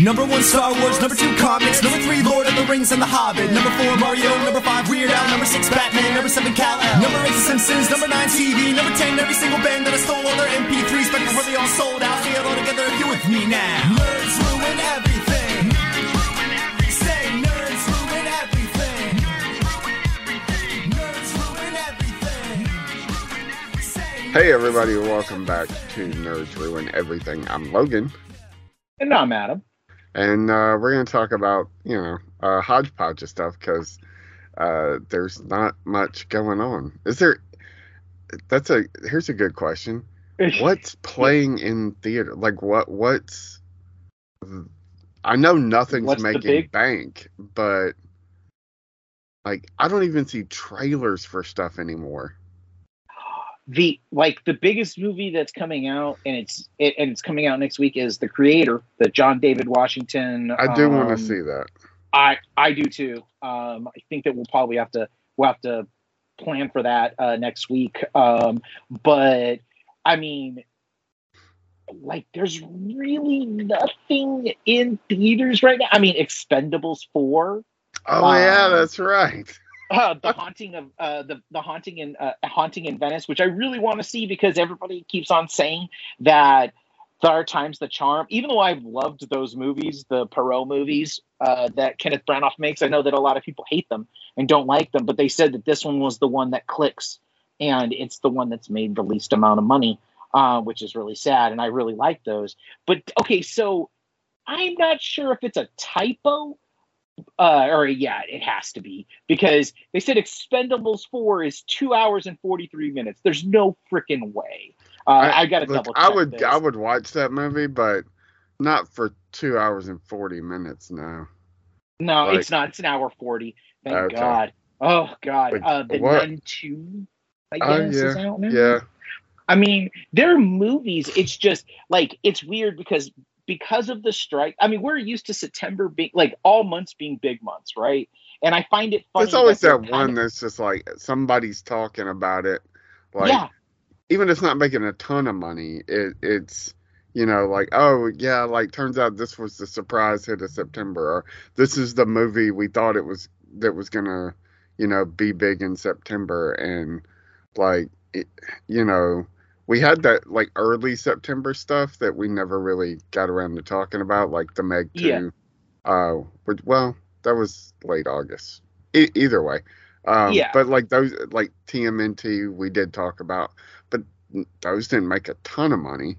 Number one, Star Wars. Number two, comics. Number three, Lord of the Rings and The Hobbit. Number four, Mario. Number five, Weird Al. Number six, Batman. Number seven, Kal-El. Number eight, The Simpsons. Number nine, TV. Number ten, every single band that I stole all their MP3s back before they all sold out. Say hello together if you with me now. Nerds ruin everything. Say nerds ruin everything. Nerds ruin everything. Hey everybody, welcome back to Nerds Ruin Everything. I'm Logan, And I'm Adam. And uh, we're going to talk about you know a hodgepodge of stuff because uh, there's not much going on. Is there? That's a here's a good question. What's playing in theater? Like what? What's? I know nothing's What's making big- bank, but like I don't even see trailers for stuff anymore. The like the biggest movie that's coming out, and it's it, and it's coming out next week is The Creator, the John David Washington. I do want um, to see that. I I do too. Um, I think that we'll probably have to we'll have to plan for that uh, next week. Um, but I mean, like, there's really nothing in theaters right now. I mean, Expendables four. Oh yeah, um, that's right. Uh, the haunting of uh, the the haunting in uh, haunting in Venice, which I really want to see because everybody keeps on saying that Third Time's the Charm. Even though I've loved those movies, the Poirot movies uh, that Kenneth Branagh makes, I know that a lot of people hate them and don't like them, but they said that this one was the one that clicks, and it's the one that's made the least amount of money, uh, which is really sad. And I really like those. But okay, so I'm not sure if it's a typo uh, or yeah, it has to be because they said Expendables Four is two hours and forty three minutes. There's no freaking way. Uh, I, got to double. I would this. I would watch that movie, but not for two hours and forty minutes. No. No, like- it's not. It's an hour forty. Thank Okay. God. Oh God. Uh, the what? Nun Two. I Oh, guess yeah, is out now. Yeah. I mean, they're movies. It's just like it's weird because because of the strike. I mean, we're used to September being like all months being big months, right? And I find it funny. There's always they're that one of- that's just like somebody's talking about it. Like yeah. even if it's not making a ton of money, it it's you know, like, oh yeah, like turns out this was the surprise hit of September or this is the movie we thought it was that was gonna, you know, be big in September and like it, you know, we had that like early September stuff that we never really got around to talking about, like the Meg Two. Yeah. Uh, which, well, that was late August. E- either way, um, Yeah. But like those, like TMNT, we did talk about, but those didn't make a ton of money.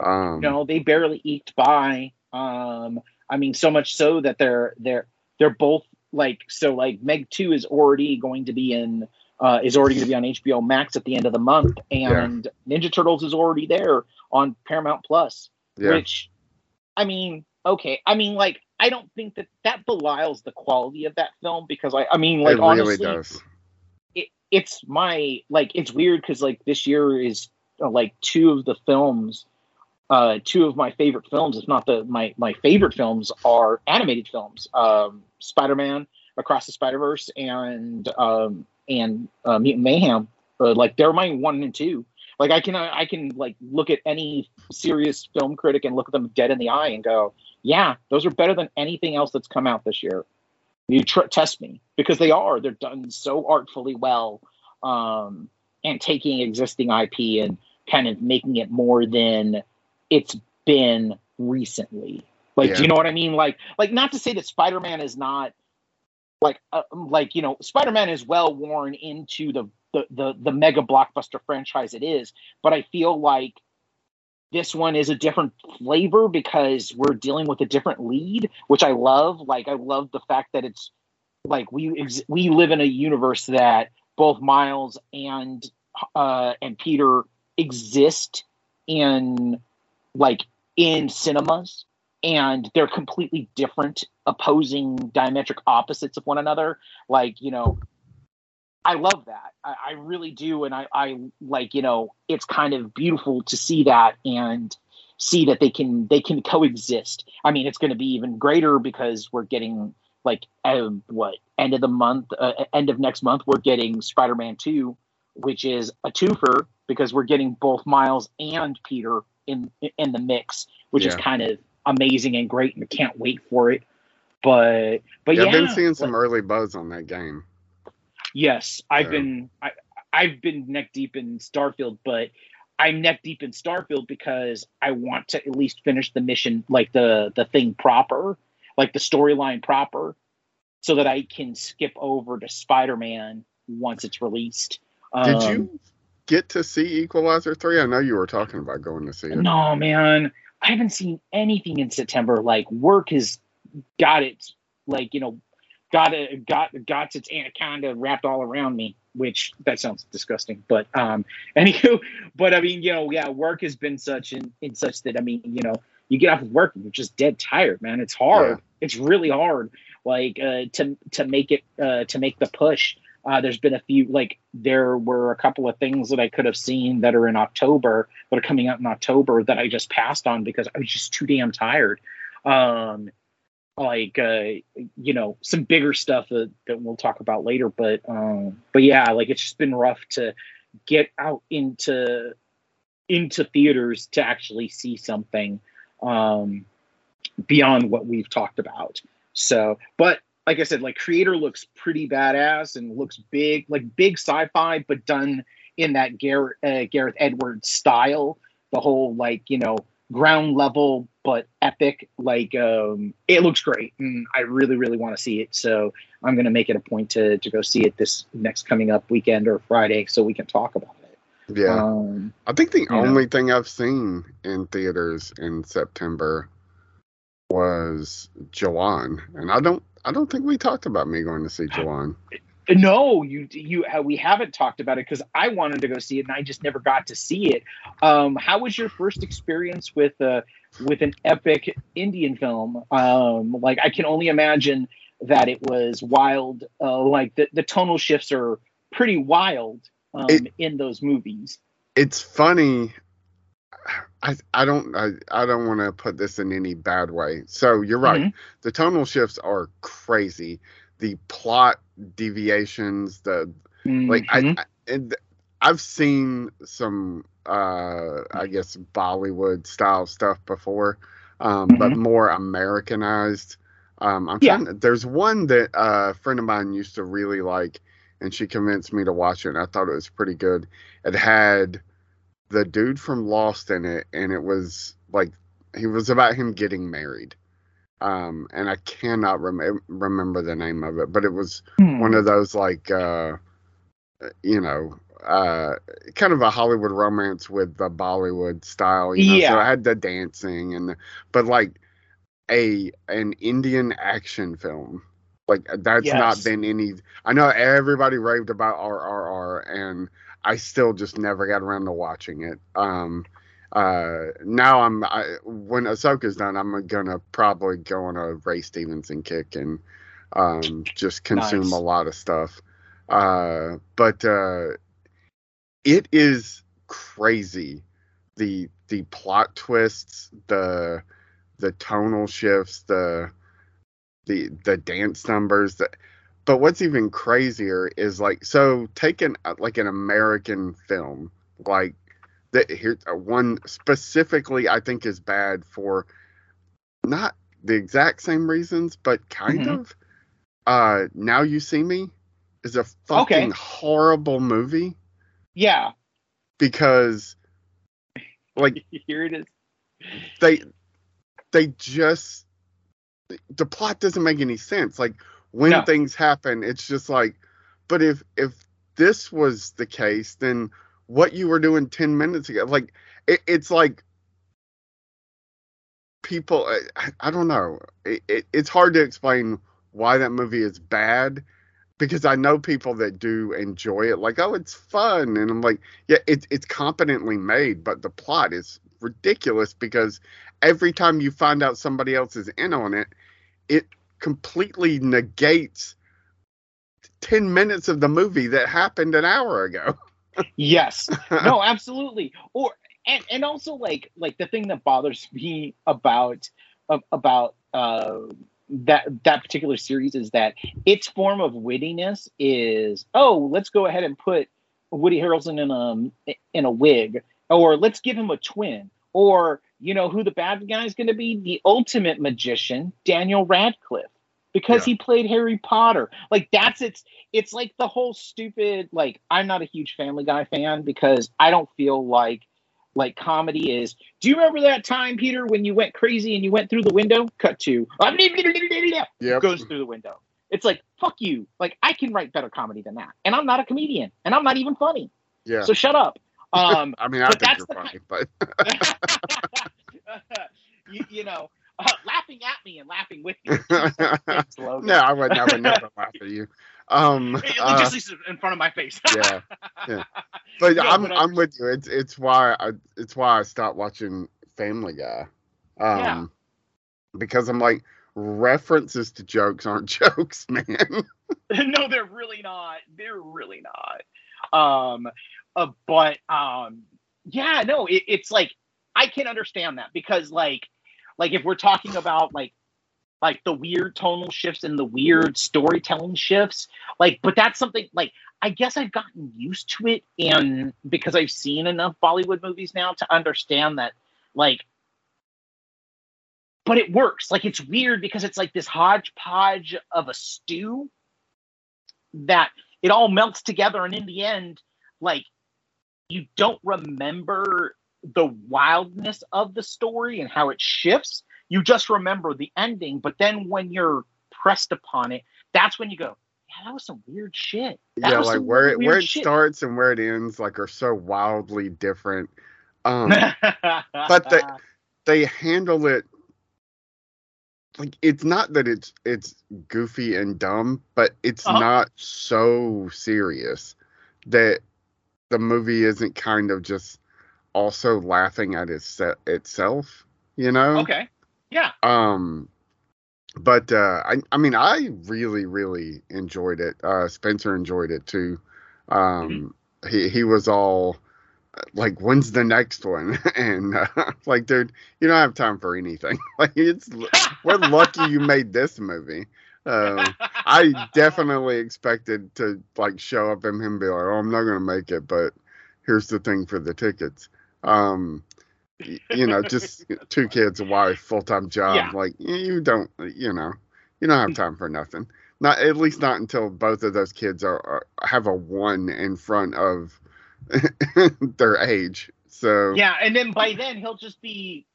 Um, No, they barely eked by. Um, I mean, so much so that they're they're they're both like so. Like Meg Two is already going to be in uh, is already going to be on HBO Max at the end of the month, and Ninja Turtles is already there on Paramount Plus. yeah, Which, I mean, okay, I mean, like I don't think that that belies the quality of that film because I I mean, like it really honestly, does. it, it's my like it's weird because like this year is uh, like two of the films uh two of my favorite films if not the my my favorite films are animated films um spider-man across the spider-verse and um and uh, mutant mayhem uh, like they're my one and two. Like i can i can like look at any serious film critic and look at them dead in the eye and go yeah those are better than anything else that's come out this year. You tr- test me because they are. They're done so artfully well um and taking existing ip and kind of making it more than it's been recently. Like Yeah. do you know what i mean? Like like not to say that spider-man is not like uh, like you know spider-man is well worn into the the the, the mega blockbuster franchise it is but i feel like this one is a different flavor because we're dealing with a different lead which i love. Like i love the fact that it's like we ex- we live in a universe that both miles and uh and peter exist in like in cinemas and they're completely different opposing diametric opposites of one another. Like you know i love that. I, I really do. And I, I like you know it's kind of beautiful to see that and see that they can they can coexist. I mean it's going to be even greater because we're getting like uh, what end of the month uh, end of next month we're getting spider-man 2 which is a twofer because we're getting both miles and peter in in the mix which is kind of amazing and great, and can't wait for it. But but Yeah, yeah, I've been seeing some like- early buzz on that game. Yes, I've Yeah. been I, I've been neck deep in Starfield, but I'm neck deep in Starfield because I want to at least finish the mission, like the the thing proper, like the storyline proper, so that I can skip over to Spider-Man once it's released. Did Um, you get to see Equalizer 3? I know you were talking about going to see it. No, man, I haven't seen anything in September. Like work has got it, like you know, got it, got got its anaconda wrapped all around me. Which that sounds disgusting, but um, anywho, but I mean, you know, yeah, work has been such in in such that I mean, you know, you get off of work and you're just dead tired, man. It's hard. It's really hard, like uh, to to make it uh, to make the push. Uh, there's been a few like there were a couple of things that I could have seen that are in October that are coming out in October that I just passed on because I was just too damn tired. Um, like uh, you know, some bigger stuff that, that we'll talk about later, but um, but yeah, like it's just been rough to get out into into theaters to actually see something um, beyond what we've talked about. So, but like I said, like Creator looks pretty badass and looks big, like big sci-fi, but done in that Gareth uh, Gareth Edwards style. The whole like you know ground level but epic. Like um, it looks great, and I really really want to see it. So I'm gonna make it a point to to go see it this next coming up weekend or Friday, so we can talk about it. Yeah. Um, I think the you know. only thing I've seen in theaters in September was Jawan, and I don't I don't think we talked about me going to see Jawan. No, you you uh, we haven't talked about it because I wanted to go see it and I just never got to see it. Um, how was your first experience with uh, with an epic Indian film? Um, like I can only imagine that it was wild. Uh, like the, the tonal shifts are pretty wild um, It- in those movies. It's funny. I I don't I, I don't want to put this in any bad way. So you're right. Mhm. The tonal shifts are crazy. The plot deviations, the like Mhm. I, I and I've seen some uh I guess Bollywood style stuff before, um, but more Americanized. Um, I'm Yeah. To, there's one that uh, a friend of mine used to really like, and she convinced me to watch it. and I thought it was pretty good. It had the dude from Lost in it, and it was like he was about him getting married. Um, and I cannot rem- remember the name of it, but it was Hmm. one of those like uh you know uh kind of a hollywood romance with the bollywood style you know so Yeah. it had the dancing and the, but like a an indian action film like that's not been any i know everybody raved about rrr and i still just never got around to watching it um uh now i'm I, when ahsoka's done i'm gonna probably go on a ray stevenson kick and um just consume Nice. a lot of stuff uh but uh it is crazy. The the plot twists the the tonal shifts the the the dance numbers that but what's even crazier is like so taking like an american film like that here uh, one specifically i think is bad for not the exact same reasons but kind Mhm. of. Uh now you see me is a fucking Okay. horrible movie yeah, because like here it is. they they just the plot doesn't make any sense like when No. things happen it's just like but if if this was the case then what you were doing 10 minutes ago like it, it's like people I, I don't know it, it, it's hard to explain why that movie is bad because I know people that do enjoy it like oh it's fun and I'm like yeah it's it's competently made but the plot is ridiculous because every time you find out somebody else is in on it it completely negates 10 minutes of the movie that happened an hour ago Yes. no, absolutely. Or and and also like like the thing that bothers me about about uh that that particular series is that its form of wittiness is oh let's go ahead and put Woody Harrelson in um, a in a wig or let's give him a twin or you know who the bad guy is going to be? The ultimate magician, Daniel Radcliffe, because Yeah. he played Harry Potter. Like that's it's it's like the whole stupid like I'm not a huge Family Guy fan because I don't feel like like comedy is. Do you remember that time, Peter, when you went crazy and you went through the window? Cut to Yep. goes through the window. It's like fuck you. Like I can write better comedy than that, and I'm not a comedian, and I'm not even funny. Yeah. So shut up. Um, I mean, I think that's you're funny, but you, you know, uh, laughing at me and laughing with Logan. no, I would never, never laugh at you. Um, It uh, just leaves in front of my face. yeah, yeah. But No, I'm but I- I'm with you. It's it's why I it's why I stopped watching Family Guy. Um, Yeah. because I'm like references to jokes aren't jokes, man. no, they're really not. They're really not. Um, uh, but um, yeah, no, it, it's like I can understand that because like, like if we're talking about like, like the weird tonal shifts and the weird storytelling shifts, like, but that's something like I guess I've gotten used to it, and because I've seen enough Bollywood movies now to understand that, like. But it works. Like it's weird because it's like this hodgepodge of a stew that it all melts together and in the end like you don't remember the wildness of the story and how it shifts you just remember the ending but then when you're pressed upon it that's when you go yeah that was some weird shit That yeah, like where it where it shit." starts and where it ends, like are so wildly different. Um, but the- they handle it like it's not that it's it's goofy and dumb, but it's Uh-huh. not so serious that the movie isn't kind of just also laughing at its, itself, you know? okay yeah Um, but uh, I I mean I really really enjoyed it. Uh, Spencer enjoyed it too. Um, he he was all uh, like, "When's the next one?" and uh, like, dude, you don't have time for anything. like, it's we're lucky you made this movie. Uh, I definitely expected to like show up and him be like, "Oh, I'm not gonna make it," but here's the thing for the tickets. Um, you know, just two kids, a wife, full time job. Yeah. Like you don't, you know, you don't have time for nothing. Not at least not until both of those kids are, are have a one in front of their age. So yeah and then by then he'll just be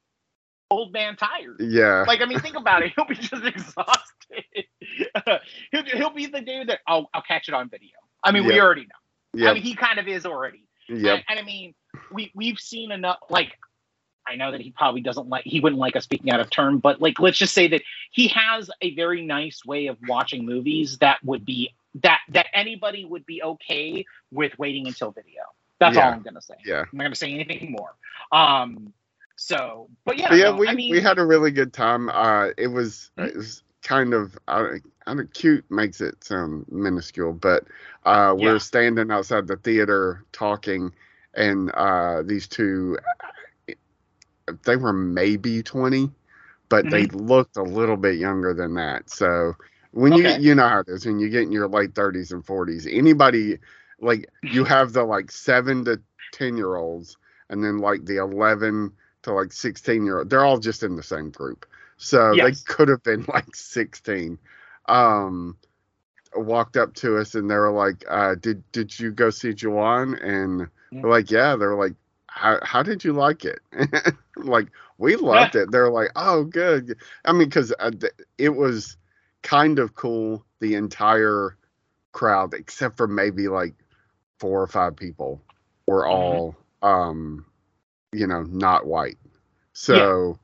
old man tired yeah, like I mean, think about it. He'll be just exhausted. he'll, he'll be the dude that I'll, I'll catch it on video. I mean, we already know. I mean, he kind of is already. Yeah. And, and I mean, we we've seen enough. Like, I know that he probably doesn't like. He wouldn't like us speaking out of turn, but like, let's just say that he has a very nice way of watching movies that would be that that anybody would be okay with waiting until video. That's all I'm gonna say. yeah. I'm not gonna say anything more. Um. So, but yeah, But yeah, no, we I mean, we had a really good time. Uh, it was Mhm. it was kind of I, I don't cute makes it sound minuscule, but uh, we Yeah. standing outside the theater talking, and uh, these two, they were maybe twenty, but they looked a little bit younger than that. So when Okay. you you know how it is when you get in your late thirties and forties, anybody like you have the like seven to ten year olds, and then like the eleven to like 16 year old they're all just in the same group so Yes. they could have been like 16 um walked up to us and they were like uh did did you go see Jawan and Yeah. we're like yeah they're like how, how did you like it like we loved it. They're like oh good. I mean because uh, it was kind of cool the entire crowd except for maybe like four or five people were all um you know not white. So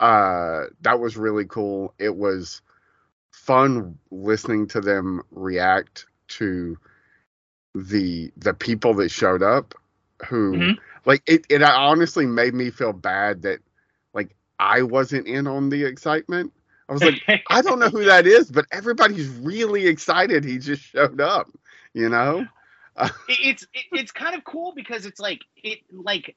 uh that was really cool. It was fun listening to them react to the the people that showed up who Mhm. Like it, it honestly made me feel bad that like i wasn't in on the excitement. I was like i don't know who that is but everybody's really excited he just showed up you know? It's it, it's kind of cool because it's like it like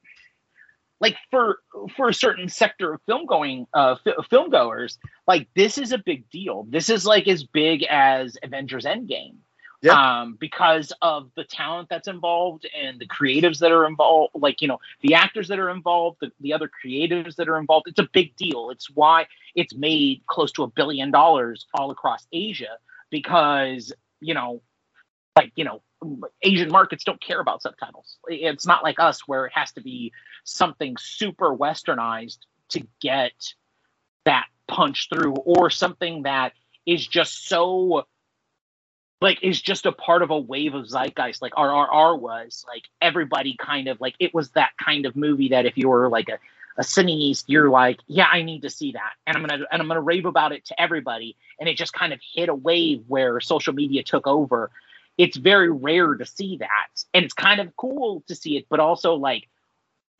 like for for a certain sector of film going uh fi- film goers like this is a big deal. This is like as big as avengers endgame Yeah. um, because of the talent that's involved and the creatives that are involved, like, you know, the actors that are involved, the, the other creatives that are involved. It's a big deal. It's why it's made close to a billion dollars all across Asia because, you know, like, you know, Asian markets don't care about subtitles. It's not like us where it has to be something super westernized to get that punch through or something that is just so like is just a part of a wave of zeitgeist like RRR was like everybody kind of like it was that kind of movie that if you were like a a cineast you're like yeah I need to see that and I'm going to and I'm going to rave about it to everybody and it just kind of hit a wave where social media took over. It's very rare to see that and it's kind of cool to see it but also like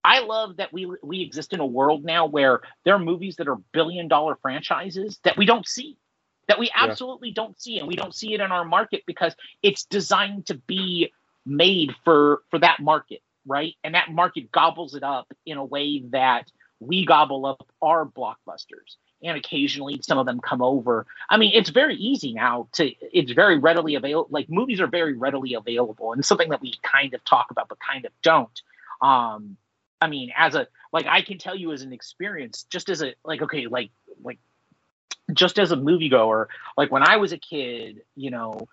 I love that we we exist in a world now where there are movies that are billion dollar franchises that we don't see that we Yeah. absolutely don't see and we don't see it in our market because it's designed to be made for for that market right? And that market gobbles it up in a way that we gobble up our blockbusters and occasionally some of them come over. I mean it's very easy now to it's very readily available like movies are very readily available and something that we kind of talk about but kind of don't. Um i mean as a like i can tell you as an experience just as a like okay like like just as a moviegoer, like when I was a kid, you know,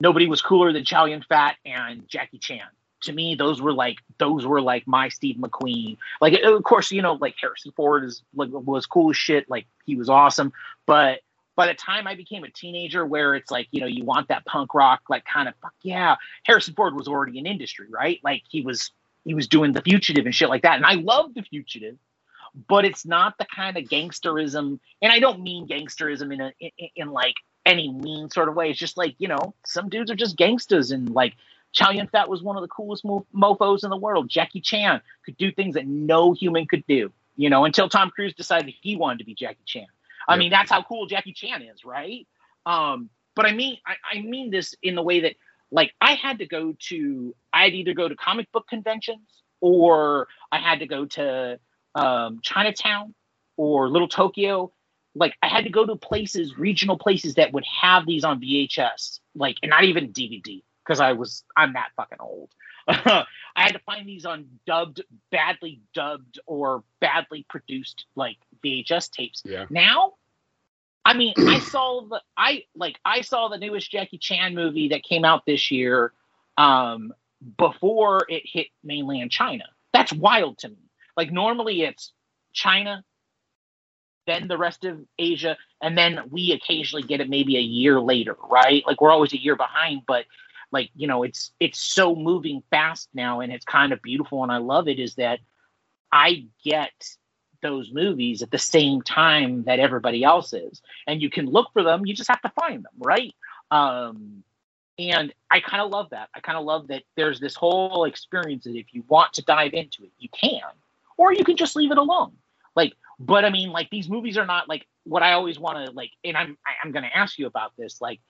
nobody was cooler than Chow Yun Fat and Jackie Chan. To me, those were like those were like my Steve McQueen. Like, of course, you know, like Harrison Ford is like was cool as shit. Like he was awesome. But by the time I became a teenager, where it's like you know you want that punk rock, like kind of fuck yeah, Harrison Ford was already in industry, right? Like he was he was doing the fugitive and shit like that, and I love the fugitive but it's not the kind of gangsterism and i don't mean gangsterism in a in, in like any mean sort of way. It's just like you know some dudes are just gangsters and like chow yun fat was one of the coolest mo- mofos in the world. Jackie chan could do things that no human could do you know until tom cruise decided he wanted to be jackie chan. I mean that's how cool jackie chan is right? Um but i mean I, I mean this in the way that like i had to go to i'd either go to comic book conventions or i had to go to um, Chinatown or Little Tokyo. Like I had to go to places, regional places that would have these on VHS, like and not even DVD because I was I'm that fucking old. I had to find these on dubbed, badly dubbed or badly produced like VHS tapes. Yeah. Now, I mean, I saw the I like I saw the newest Jackie Chan movie that came out this year um, before it hit mainland China. That's wild to me. Like normally it's China, then the rest of Asia, and then we occasionally get it maybe a year later, right? Like we're always a year behind, but like you know, it's it's so moving fast now, and it's kind of beautiful, and I love it. Is that I get those movies at the same time that everybody else is, and you can look for them. You just have to find them, right? Um, and I kind of love that. I kind of love that there's this whole experience that if you want to dive into it, you can, or you can just leave it alone. Like, but I mean, like these movies are not like what I always want to like. And I'm I'm going to ask you about this. Like,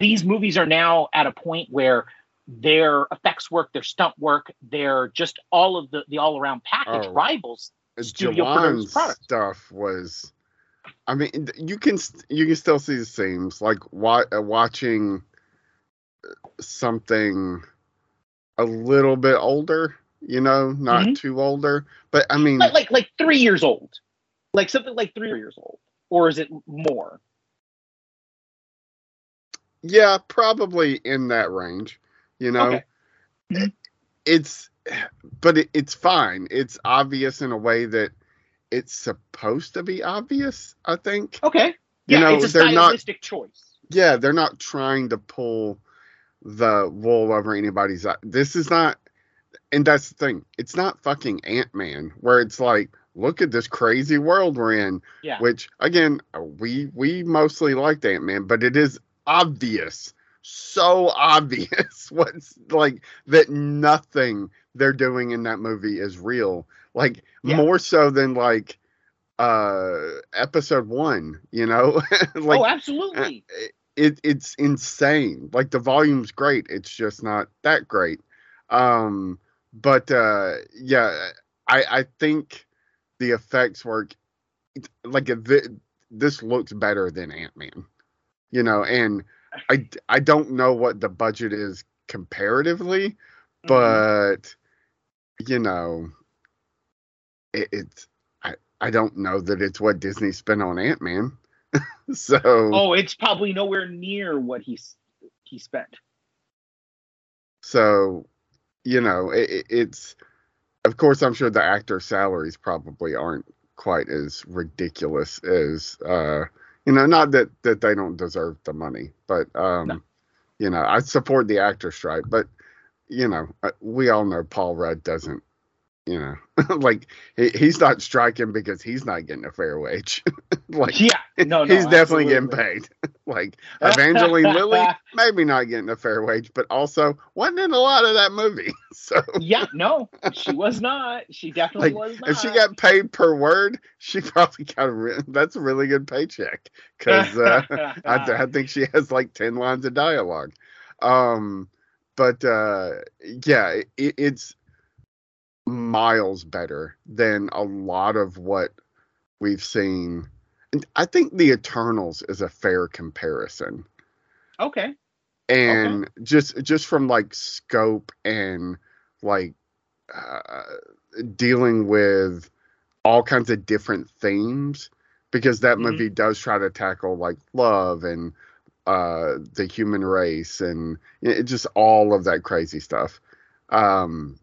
these movies are now at a point where their effects work, their stunt work, their just all of the the all around package Oh. rivals Studio produced products. stuff was. I mean, you can you can still see the seams like wa- uh, watching something a little bit older, you know, not Mhm. too older. But I mean, like like like three years old, like something like three years old, or is it more? yeah, probably in that range. You know, Okay. Mhm. it's but it, it's fine. It's obvious in a way that it's supposed to be obvious. I think. Okay, You yeah, know, it's a they're not- stylistic choice. yeah, they're not trying to pull the wool over anybody's eye. This is not, and that's the thing. It's not fucking Ant Man, where it's like, look at this crazy world we're in. Yeah. Which again, we we mostly liked Ant Man, but it is obvious, so obvious what's like that nothing they're doing in that movie is real. Like Yeah. more so than like uh episode one you know like oh, absolutely. it it's insane. Like the volume's great. It's just not that great. Um but uh yeah, I I think the effects work like this looks better than Ant-Man. You know, and I I don't know what the budget is comparatively, Mm-hmm. but you know, it, it's I I don't know that it's what Disney spent on Ant Man. so oh, it's probably nowhere near what he's he spent. so you know it, it- it's of course I'm sure the actor salaries probably aren't quite as ridiculous as uh you know not that that they don't deserve the money but um No. you know I support the actor strike but you know uh, we all know Paul Rudd doesn't you know like he, he's not striking because he's not getting a fair wage like Yeah, no, no, he's definitely getting paid. like Evangeline Lilly, maybe not getting a fair wage, but also wasn't in a lot of that movie. So yeah, no, she was not. She definitely Like, was not. if she got paid per word, she probably got a re- that's a really good paycheck because uh, I, I think she has like ten lines of dialogue. Um, but uh, yeah, it, it's miles better than a lot of what we've seen. And I think the Eternals is a fair comparison. okay. and just just from like scope and like uh, dealing with all kinds of different themes because that Mhm. movie does try to tackle like love and uh the human race and it, just all of that crazy stuff um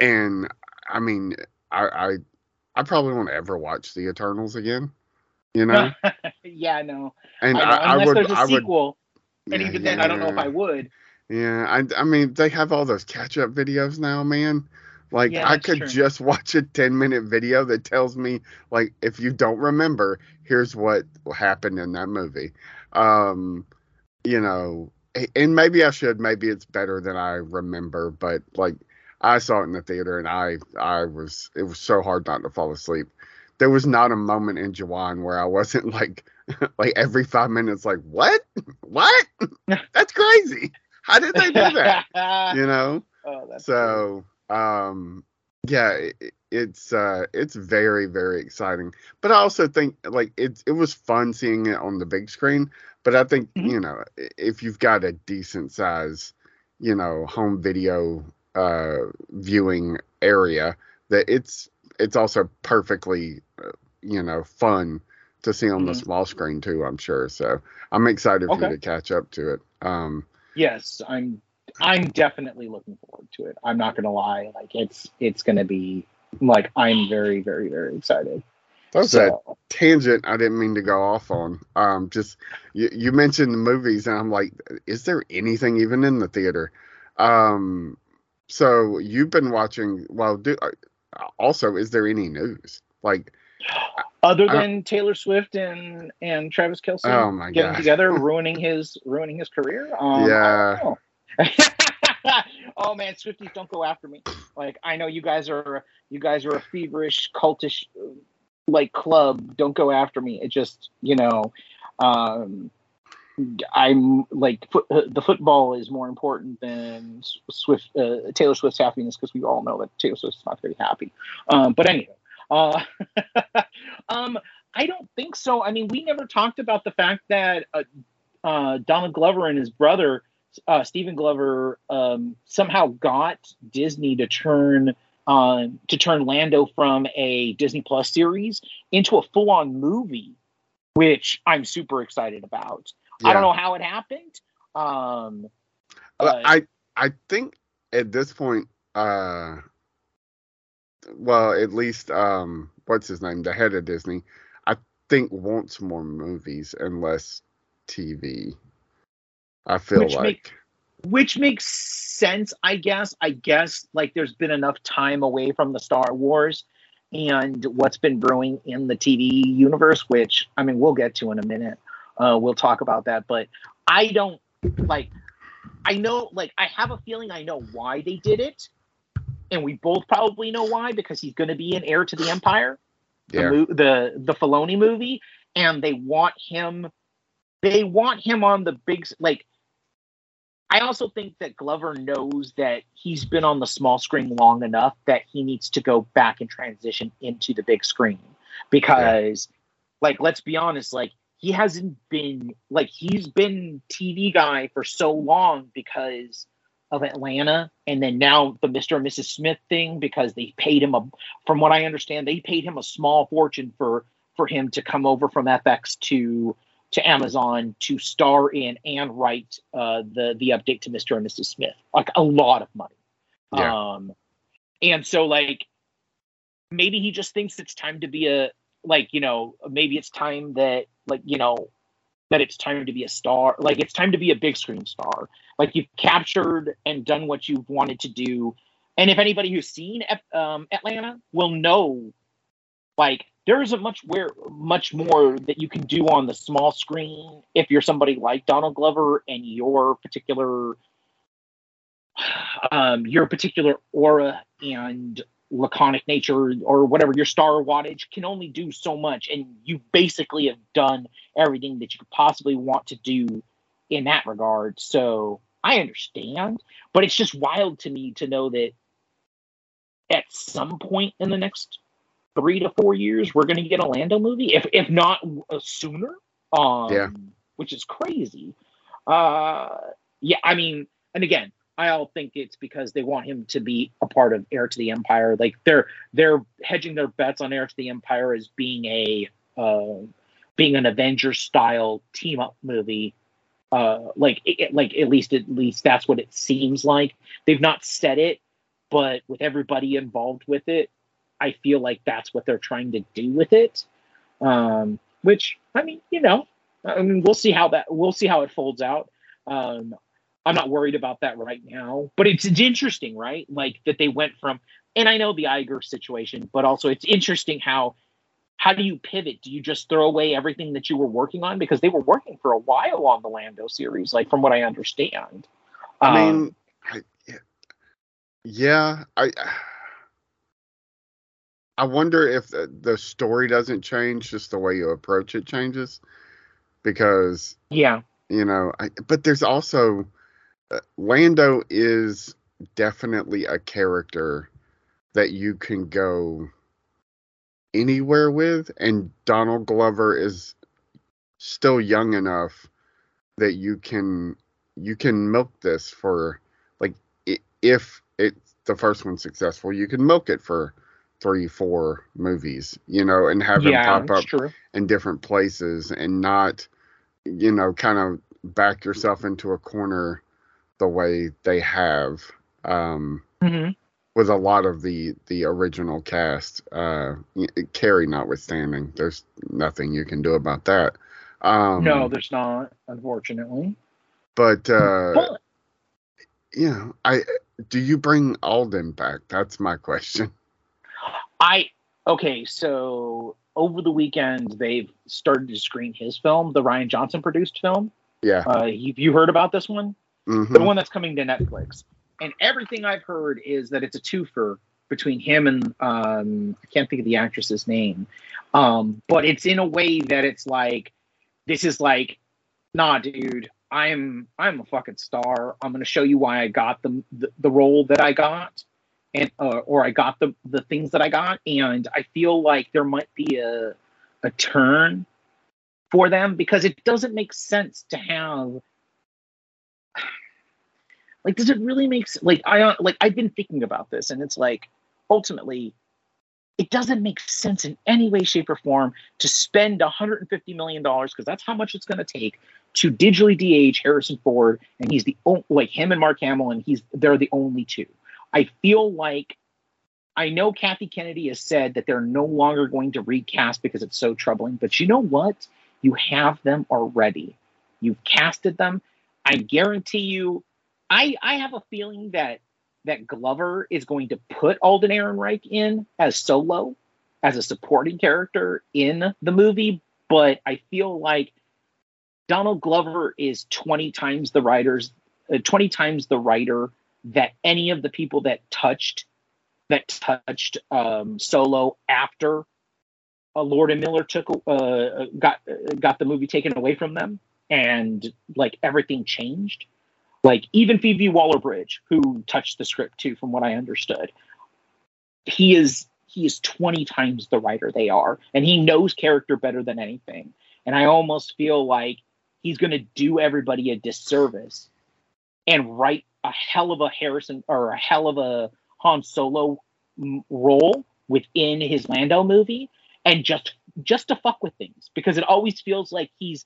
and i mean i i, I probably won't ever watch the eternals again you know yeah, no. and I know, I, I unless would there's a i would sequel, and even then, I don't know if. I would. Yeah, I, I mean, they have all those catch up videos now, man. Like, Yeah, I could true. just watch a 10 minute video that tells me, like, if you don't remember, here's what happened in that movie. Um, you know, and maybe I should, maybe it's better than I remember, but like, I saw it in the theater and I, I was, it was so hard not to fall asleep. There was not a moment in Jawan where I wasn't like, like every five minutes, like, what? What? That's crazy. How did they do that? you know oh, that's so um yeah it, it's uh it's very very exciting but i also think like it it was fun seeing it on the big screen but i think Mhm. you know if you've got a decent size you know home video uh viewing area that it's it's also perfectly uh, you know fun to see on the Mhm. small screen too i'm sure so i'm excited for you to catch up to it um yes, I'm. I'm definitely looking forward to it. I'm not gonna lie. Like it's it's gonna be like I'm very very very excited. that was that So, tangent I didn't mean to go off on. Um, just you, you mentioned the movies, and I'm like, is there anything even in the theater? Um, so you've been watching. Well, do uh, also is there any news? Like, other than Taylor Swift and and Travis Kelce Oh, getting God. together, ruining his ruining his career. Um, Yeah. I don't know. oh man, Swifties, don't go after me. Like I know you guys are you guys are a feverish cultish like club. Don't go after me. It just you know. Um, I'm like uh, the football is more important than Swift uh, Taylor Swift's happiness because we all know that Taylor Swift's not very happy. Um, but anyway, uh, um, I don't think so. I mean, we never talked about the fact that uh, uh, Donald Glover and his brother uh, Stephen Glover um, somehow got Disney to turn um, to turn Lando from a Disney Plus series into a full on movie, which I'm super excited about. I don't know how it happened. Um, but- I I think at this point, uh, well, at least um, what's his name, the head of Disney, I think wants more movies and less TV. I feel Which like. make- which makes sense i guess i guess like there's been enough time away from the star wars and what's been brewing in the tv universe which i mean we'll get to in a minute uh, we'll talk about that but i don't like i know like i have a feeling i know why they did it and we both probably know why because he's going to be an heir to the empire the, yeah. mo- the the Filoni movie, and they want him. They want him on the big like. I also think that Glover knows that he's been on the small screen long enough that he needs to go back and transition into the big screen because, like, let's be honest, like he hasn't been like he's been TV guy for so long because of Atlanta, and then now the Mr. and Mrs. Smith thing because they paid him a, from what I understand, they paid him a small fortune for for him to come over from FX to to Amazon to star in and write uh, the the update to Mr. and Mrs. Smith, like a lot of money. Yeah. Um, and so like maybe he just thinks it's time to be a like you know maybe it's time that like you know that it's time to be a star like it's time to be a big screen star. Like you've captured and done what you've wanted to do. And if anybody who's seen um, atlanta will know like there isn't much where much more that you can do on the small screen if you're somebody like donald glover and your particular um, your particular aura and laconic nature or whatever your star wattage can only do so much and you basically have done everything that you could possibly want to do in that regard so i understand but it's just wild to me to know that at some point in the next three to four years we're going to get a lando movie if if not uh, sooner um Yeah. which is crazy uh yeah i mean and again I all think it's because they want him to be a part of Heir to the Empire. Like they're they're hedging their bets on Heir to the Empire as being a uh, being an Avengers style team up movie. Uh, like it, like at least at least that's what it seems like. They've not said it, but with everybody involved with it, I feel like that's what they're trying to do with it. Um, which I mean, you know, I mean, we'll see how that we'll see how it folds out. Um, I'm not worried about that right now, but it's, it's interesting, right? Like that they went from, and I know the Iger situation, but also it's interesting how how do you pivot? Do you just throw away everything that you were working on because they were working for a while on the Lando series, like from what I understand. I Um, mean, I, yeah, I. I wonder if the, the story doesn't change, just the way you approach it changes, because yeah, you know. I, but there's also Lando is definitely a character that you can go anywhere with, and Donald Glover is still young enough that you can you can milk this for like if it's the first one's successful, you can milk it for three, four movies, you know, and have him yeah, pop up true. in different places and not, you know, kind of back yourself into a corner the way they have um, hmm with a lot of the the original cast. Uh, Carrie notwithstanding, there's nothing you can do about that. Um, no, there's not, unfortunately. but uh, But you know, I do you bring Alden back? That's my question. I okay, so over the weekend they've started to screen his film, the Rian Johnson produced film. Yeah. Uh, have you heard about this one? Hmm the one that's coming to Netflix. And everything I've heard is that it's a twofer between him and um, I can't think of the actress's name, um, but it's in a way that it's like this is like, nah, dude, I'm I'm a fucking star. I'm gonna show you why I got the the, the role that I got, and uh, or I got the the things that I got, and I feel like there might be a a turn for them because it doesn't make sense to have like does it really make s- like i uh, like i've been thinking about this and it's like ultimately it doesn't make sense in any way shape or form to spend 150 million dollars because that's how much it's going to take to digitally de-age harrison ford and he's the only like him and mark hamill and he's they're the only two. I feel like i know kathy kennedy has said that they're no longer going to recast because it's so troubling but you know what? You have them already. You've casted them. I guarantee you I I have a feeling that that Glover is going to put Alden Ehrenreich in as solo, as a supporting character in the movie, but I feel like Donald Glover is 20 times the writers uh, 20 times the writer that any of the people that touched that touched um, solo after uh, Lord and Miller took uh, got got the movie taken away from them and like everything changed like even Phoebe Waller-Bridge, who touched the script too, from what I understood, he is he is twenty times the writer they are, and he knows character better than anything. and I almost feel like he's going to do everybody a disservice and write a hell of a Harrison or a hell of a Han Solo role within his Lando movie and just just to fuck with things because it always feels like he's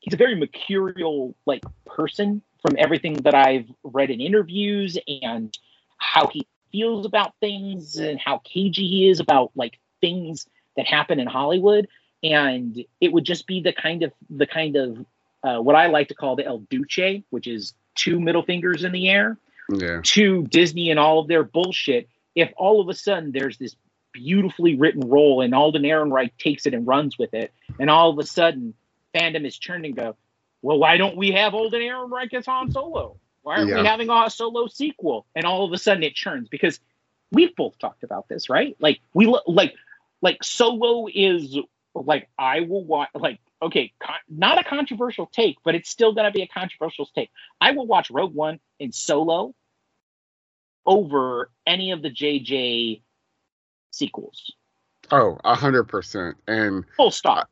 he's a very mercurial like person from everything that I've read in interviews and how he feels about things and how cagey he is about like things that happen in Hollywood and it would just be the kind of the kind of uh, what I like to call the El Duce, which is two middle fingers in the air Yeah. to Disney and all of their bullshit. If all of a sudden there's this beautifully written role and Alden Ehrenreich takes it and runs with it, and all of a sudden fandom is turned and go, well, why don't we have Alden Ehrenreich as Han Solo? Why aren't Yeah. we having a Solo sequel? And all of a sudden it churns because we've both talked about this, right? Like we like like Solo is like I will watch like okay, con- not a controversial take, but it's still gonna be a controversial take. I will watch Rogue One and Solo over any of the JJ sequels. Oh, a hundred percent. And Full stop.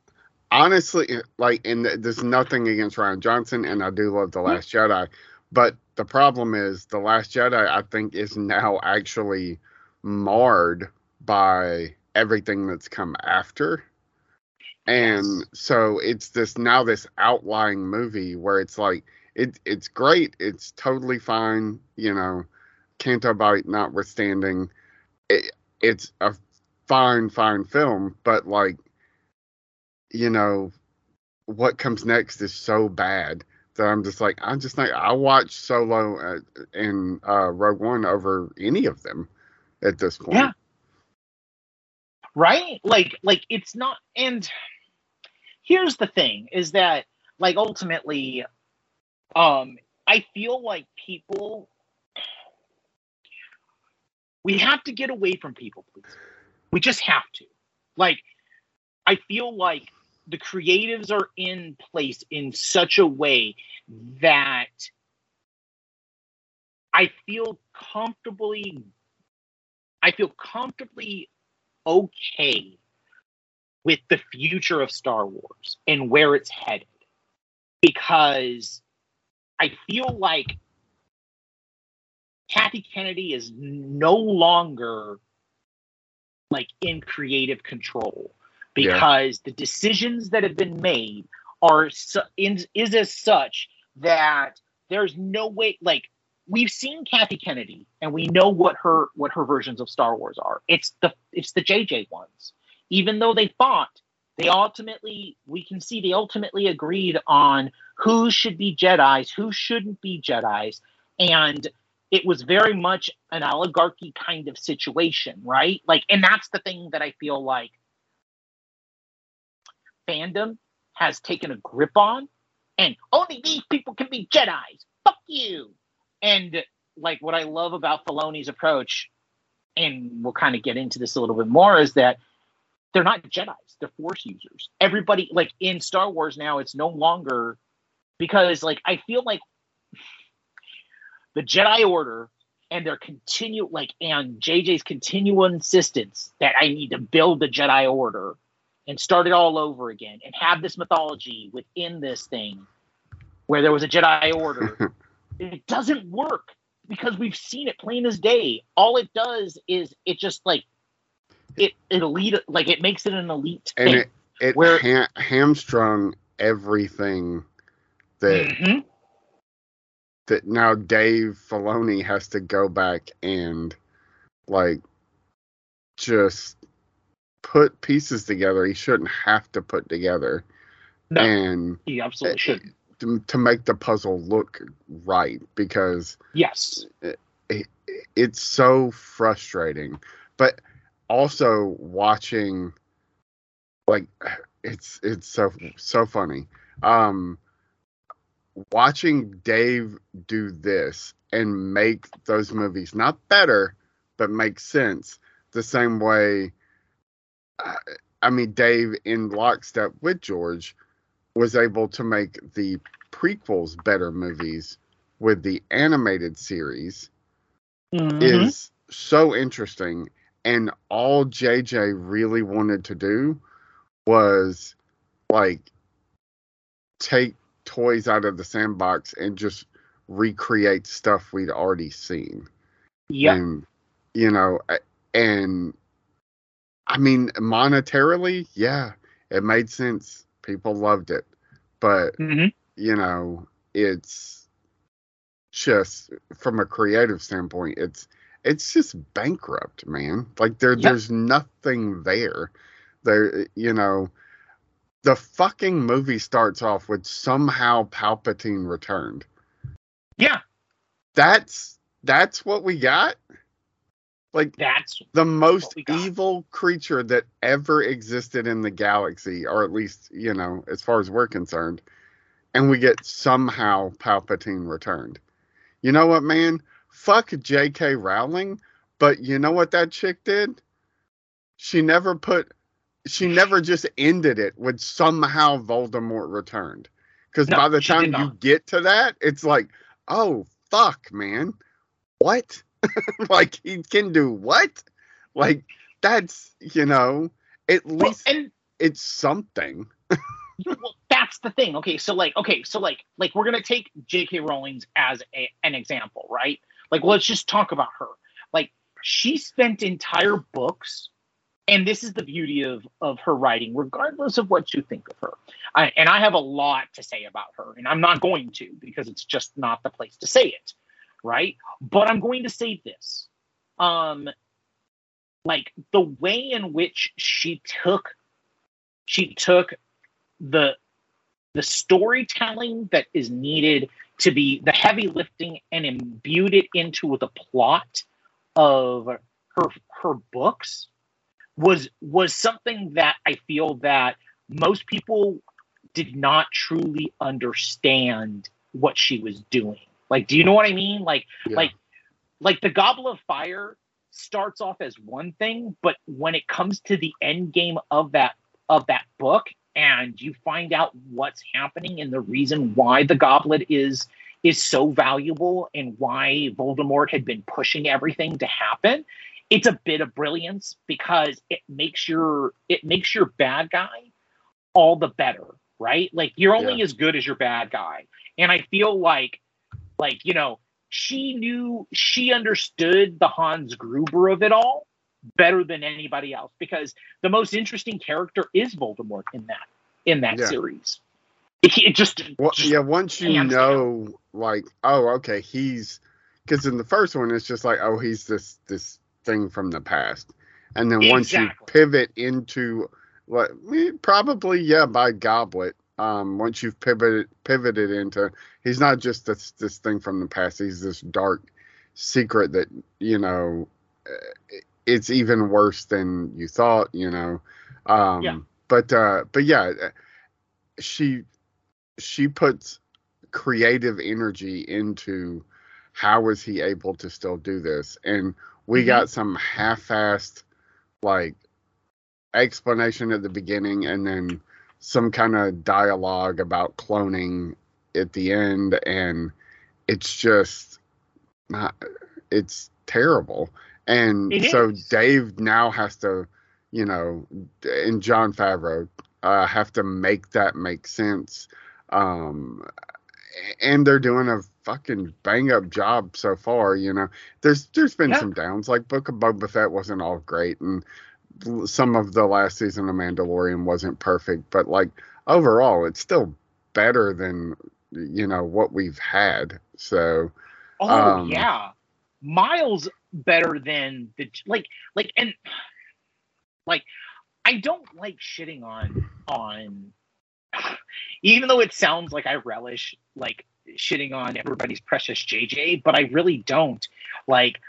Honestly, eh, like, and there's nothing against Rian Johnson, and I do love The Last mm-hmm. Jedi, but the problem is The Last Jedi, I think, is now actually marred by everything that's come after. And so it's this now this outlying movie where it's like it it's great, it's totally fine, you know, Canto Bight notwithstanding. It, it's a fine, fine film, but like you know, what comes next is so bad that I'm just like, I'm just like, I watch Solo uh, and uh, Rogue One over any of them at this point. Yeah. right like like it's not and here's the thing is that like ultimately um i feel like people we have to get away from people please we just have to like i feel like the creatives are in place in such a way that i feel comfortably i feel comfortably okay with the future of Star Wars and where it's headed. Because I feel like Kathy Kennedy is no longer like in creative control Yeah. because the decisions that have been made are su- is as such that there's no way like we've seen Kathy Kennedy and we know what her what her versions of Star Wars are. It's the it's the JJ ones. Even though they fought, they ultimately we can see they ultimately agreed on who should be Jedi's, who shouldn't be Jedi's, and it was very much an oligarchy kind of situation, right? Like, and that's the thing that I feel like fandom has taken a grip on, and only these people can be Jedi's. Fuck you. And like what I love about Filoni's approach, and we'll kind of get into this a little bit more, is that they're not Jedi's, they're Force users. Everybody, like in Star Wars now, it's no longer because, like, I feel like the Jedi Order and their continue, like, and JJ's continual insistence that I need to build the Jedi Order and start it all over again and have this mythology within this thing where there was a Jedi Order it doesn't work because we've seen it plain as day. All it does is it just like it it elite like it makes it an elite and thing. it it Where- ha- hamstrung everything that Mhm. that now Dave Filoni has to go back and like just put pieces together he shouldn't have to put together No, and he absolutely eh, should. to, to make the puzzle look right because Yes. Eh, eh, it's so frustrating but also watching like it's it's so so funny um watching dave do this and make those movies not better but make sense the same way i mean dave in lockstep with george was able to make the prequels better movies with the animated series Mhm. is so interesting and all JJ really wanted to do was like take toys out of the sandbox and just recreate stuff we'd already seen. Yeah. And you know, and I mean monetarily, yeah, it made sense. People loved it. But hmm you know, it's just from a creative standpoint, it's it's just bankrupt, man. Like there Yeah. there's nothing there. There you know, the fucking movie starts off with somehow Palpatine returned. Yeah. That's that's what we got? Like That's the most evil creature that ever existed in the galaxy, or at least, you know, as far as we're concerned. And we get somehow Palpatine returned. You know what, man? Fuck J.K. Rowling, but you know what that chick did? She never put, she never just ended it with somehow Voldemort returned. Because No, by the time you get to that, it's like, oh, fuck, man. What? like he can do what? Like that's you know at well, least and it's something. well, that's the thing. Okay, so like, okay, so like, like we're gonna take J.K. Rowling's as a, an example, right? Like, let's just talk about her. Like, she spent entire books, and this is the beauty of of her writing, regardless of what you think of her. I, and I have a lot to say about her, and I'm not going to because it's just not the place to say it, right? But I'm going to say this. Um, like the way in which she took she took the the storytelling that is needed to be the heavy lifting and imbued it into the plot of her her books was was something that I feel that most people did not truly understand what she was doing. Like, do you know what I mean? Like, Yeah. like, like the Goblet of Fire starts off as one thing, but when it comes to the end game of that of that book, and you find out what's happening and the reason why the goblet is is so valuable and why Voldemort had been pushing everything to happen, it's a bit of brilliance because it makes your it makes your bad guy all the better, right? Like you're only as good as your bad guy. And I feel like like, you know, she knew she understood the Hans Gruber of it all better than anybody else because the most interesting character is Voldemort in that in that Yeah. series. It, it just, Well, just- yeah, once you know, like, oh, okay, he's because in the first one it's just like, oh, he's this this thing from the past, and then once you pivot into what eh, probably yeah by Goblet, um, once you've pivoted pivoted into he's not just this this thing from the past, he's this dark secret that you know eh, it's even worse than you thought, you know. Um, Yeah. But uh, but yeah, eh, she she puts creative energy into how is he able to still do this and we Mhm. got some half-assed like explanation at the beginning and then some kind of dialogue about cloning at the end and it's just not it's terrible and It so is. dave now has to you know and jon favreau uh, have to make that make sense um and they're doing a fucking bang up job so far you know there's there's been Yeah. some downs like book of boba fett wasn't all great and some of the last season of mandalorian wasn't perfect but like overall it's still better than you know what we've had so oh um, yeah, miles better than the like like and like I don't like shitting on on even though it sounds like I relish like shitting on everybody's precious JJ, but I really don't. Like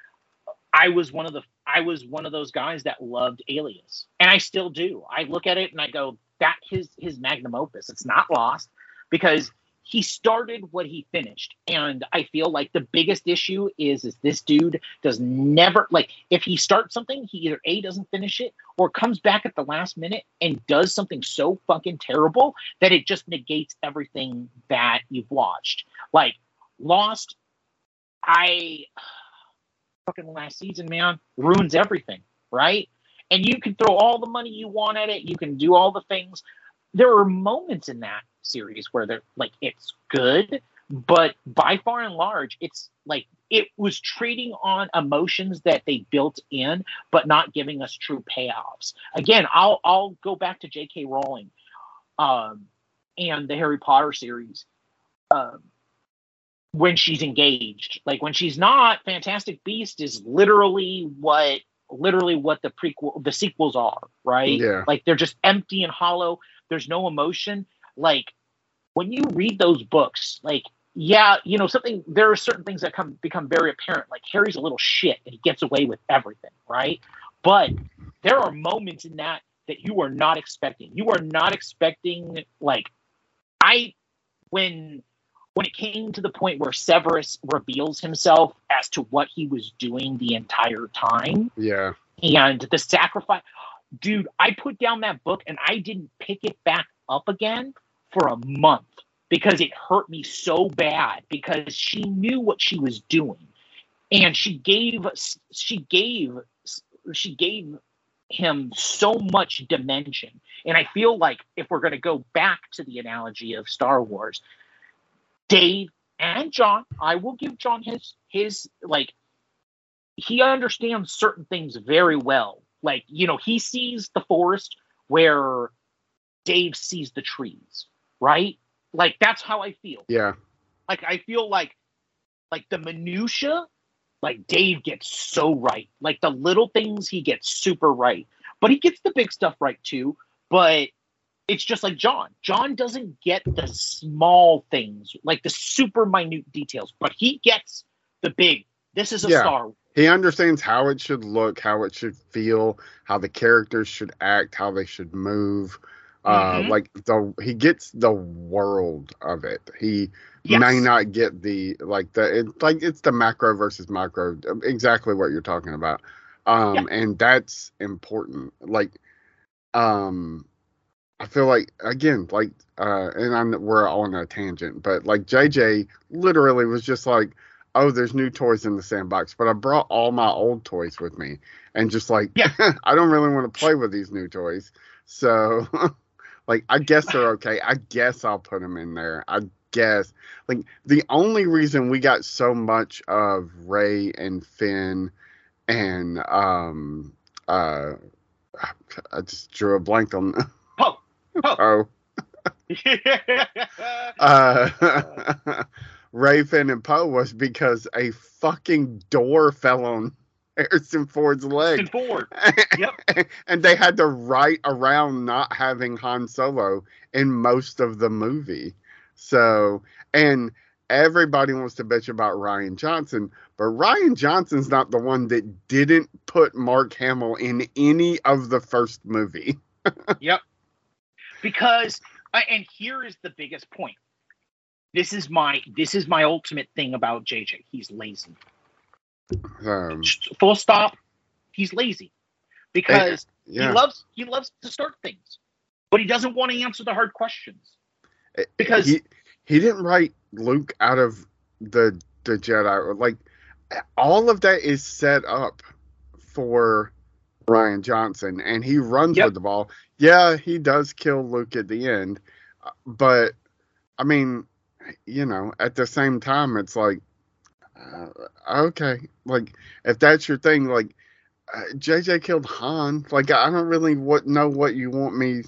I was one of the I was one of those guys that loved Alias, and I still do. I look at it and I go, that his his magnum opus. It's not lost because he started what he finished, and I feel like the biggest issue is is this dude does never like if he starts something, he either a doesn't finish it or comes back at the last minute and does something so fucking terrible that it just negates everything that you've watched. Like Lost, I fucking last season, man, ruins everything, right? And you can throw all the money you want at it, you can do all the things, there are moments in that series where they're like it's good, but by far and large, it's like it was trading on emotions that they built in, but not giving us true payoffs. Again, I'll I'll go back to J.K. Rowling, um, and the Harry Potter series. Um, when she's engaged, like when she's not, Fantastic Beast is literally what literally what the prequel the sequels are, right? Yeah. Like they're just empty and hollow. There's no emotion. Like when you read those books, like yeah, you know, something there are certain things that come become very apparent. Like Harry's a little shit and he gets away with everything, right? But there are moments in that that you are not expecting. You are not expecting like I when when it came to the point where Severus reveals himself as to what he was doing the entire time Yeah. and the sacrifice dude i put down that book and i didn't pick it back up again for a month because it hurt me so bad because she knew what she was doing and she gave she gave she gave him so much dimension and i feel like if we're going to go back to the analogy of star wars dave and jon i will give jon his his like he understands certain things very well. Like, you know, he sees the forest where Dave sees the trees, right? Like that's how I feel. Yeah. Like I feel like like the minutia, like Dave gets so right. Like the little things he gets super right. But he gets the big stuff right too. But it's just like Jon. Jon doesn't get the small things, like the super minute details, but he gets the big. This is a Yeah. Star. He understands how it should look, how it should feel, how the characters should act, how they should move. Uh, Mhm. like the he gets the world of it. He Yes. may not get the like the it, like it's the macro versus micro exactly what you're talking about um and that's important like um i feel like again like uh and i'm we're all on a tangent but like jj literally was just like oh there's new toys in the sandbox but i brought all my old toys with me and just like Yeah. i don't really want to play with these new toys so like i guess they're okay i guess i'll put them in there i guess like the only reason we got so much of Rey and Finn and um uh I just drew a blank on. oh uh Rey Finn and Poe was because a fucking door fell on Harrison Ford's leg Harrison Ford. Yep. and they had to write around not having Han Solo in most of the movie. So, and everybody wants to bitch about Rian Johnson, but Rian Johnson's not the one that didn't put Mark Hamill in any of the first movie. Yep. Because uh, and here is the biggest point. This is my this is my ultimate thing about JJ. He's lazy. Um, Full stop. He's lazy. Because yeah, he loves he loves to start things. But he doesn't want to answer the hard questions. Because- he he didn't write Luke out of the the Jedi. Like all of that is set up for Rian Johnson, and he runs Yep. with the ball. Yeah, he does kill Luke at the end, but I mean, you know, at the same time, it's like, uh, okay, like if that's your thing, like. Uh, JJ killed Han. Like I don't really what know what you want me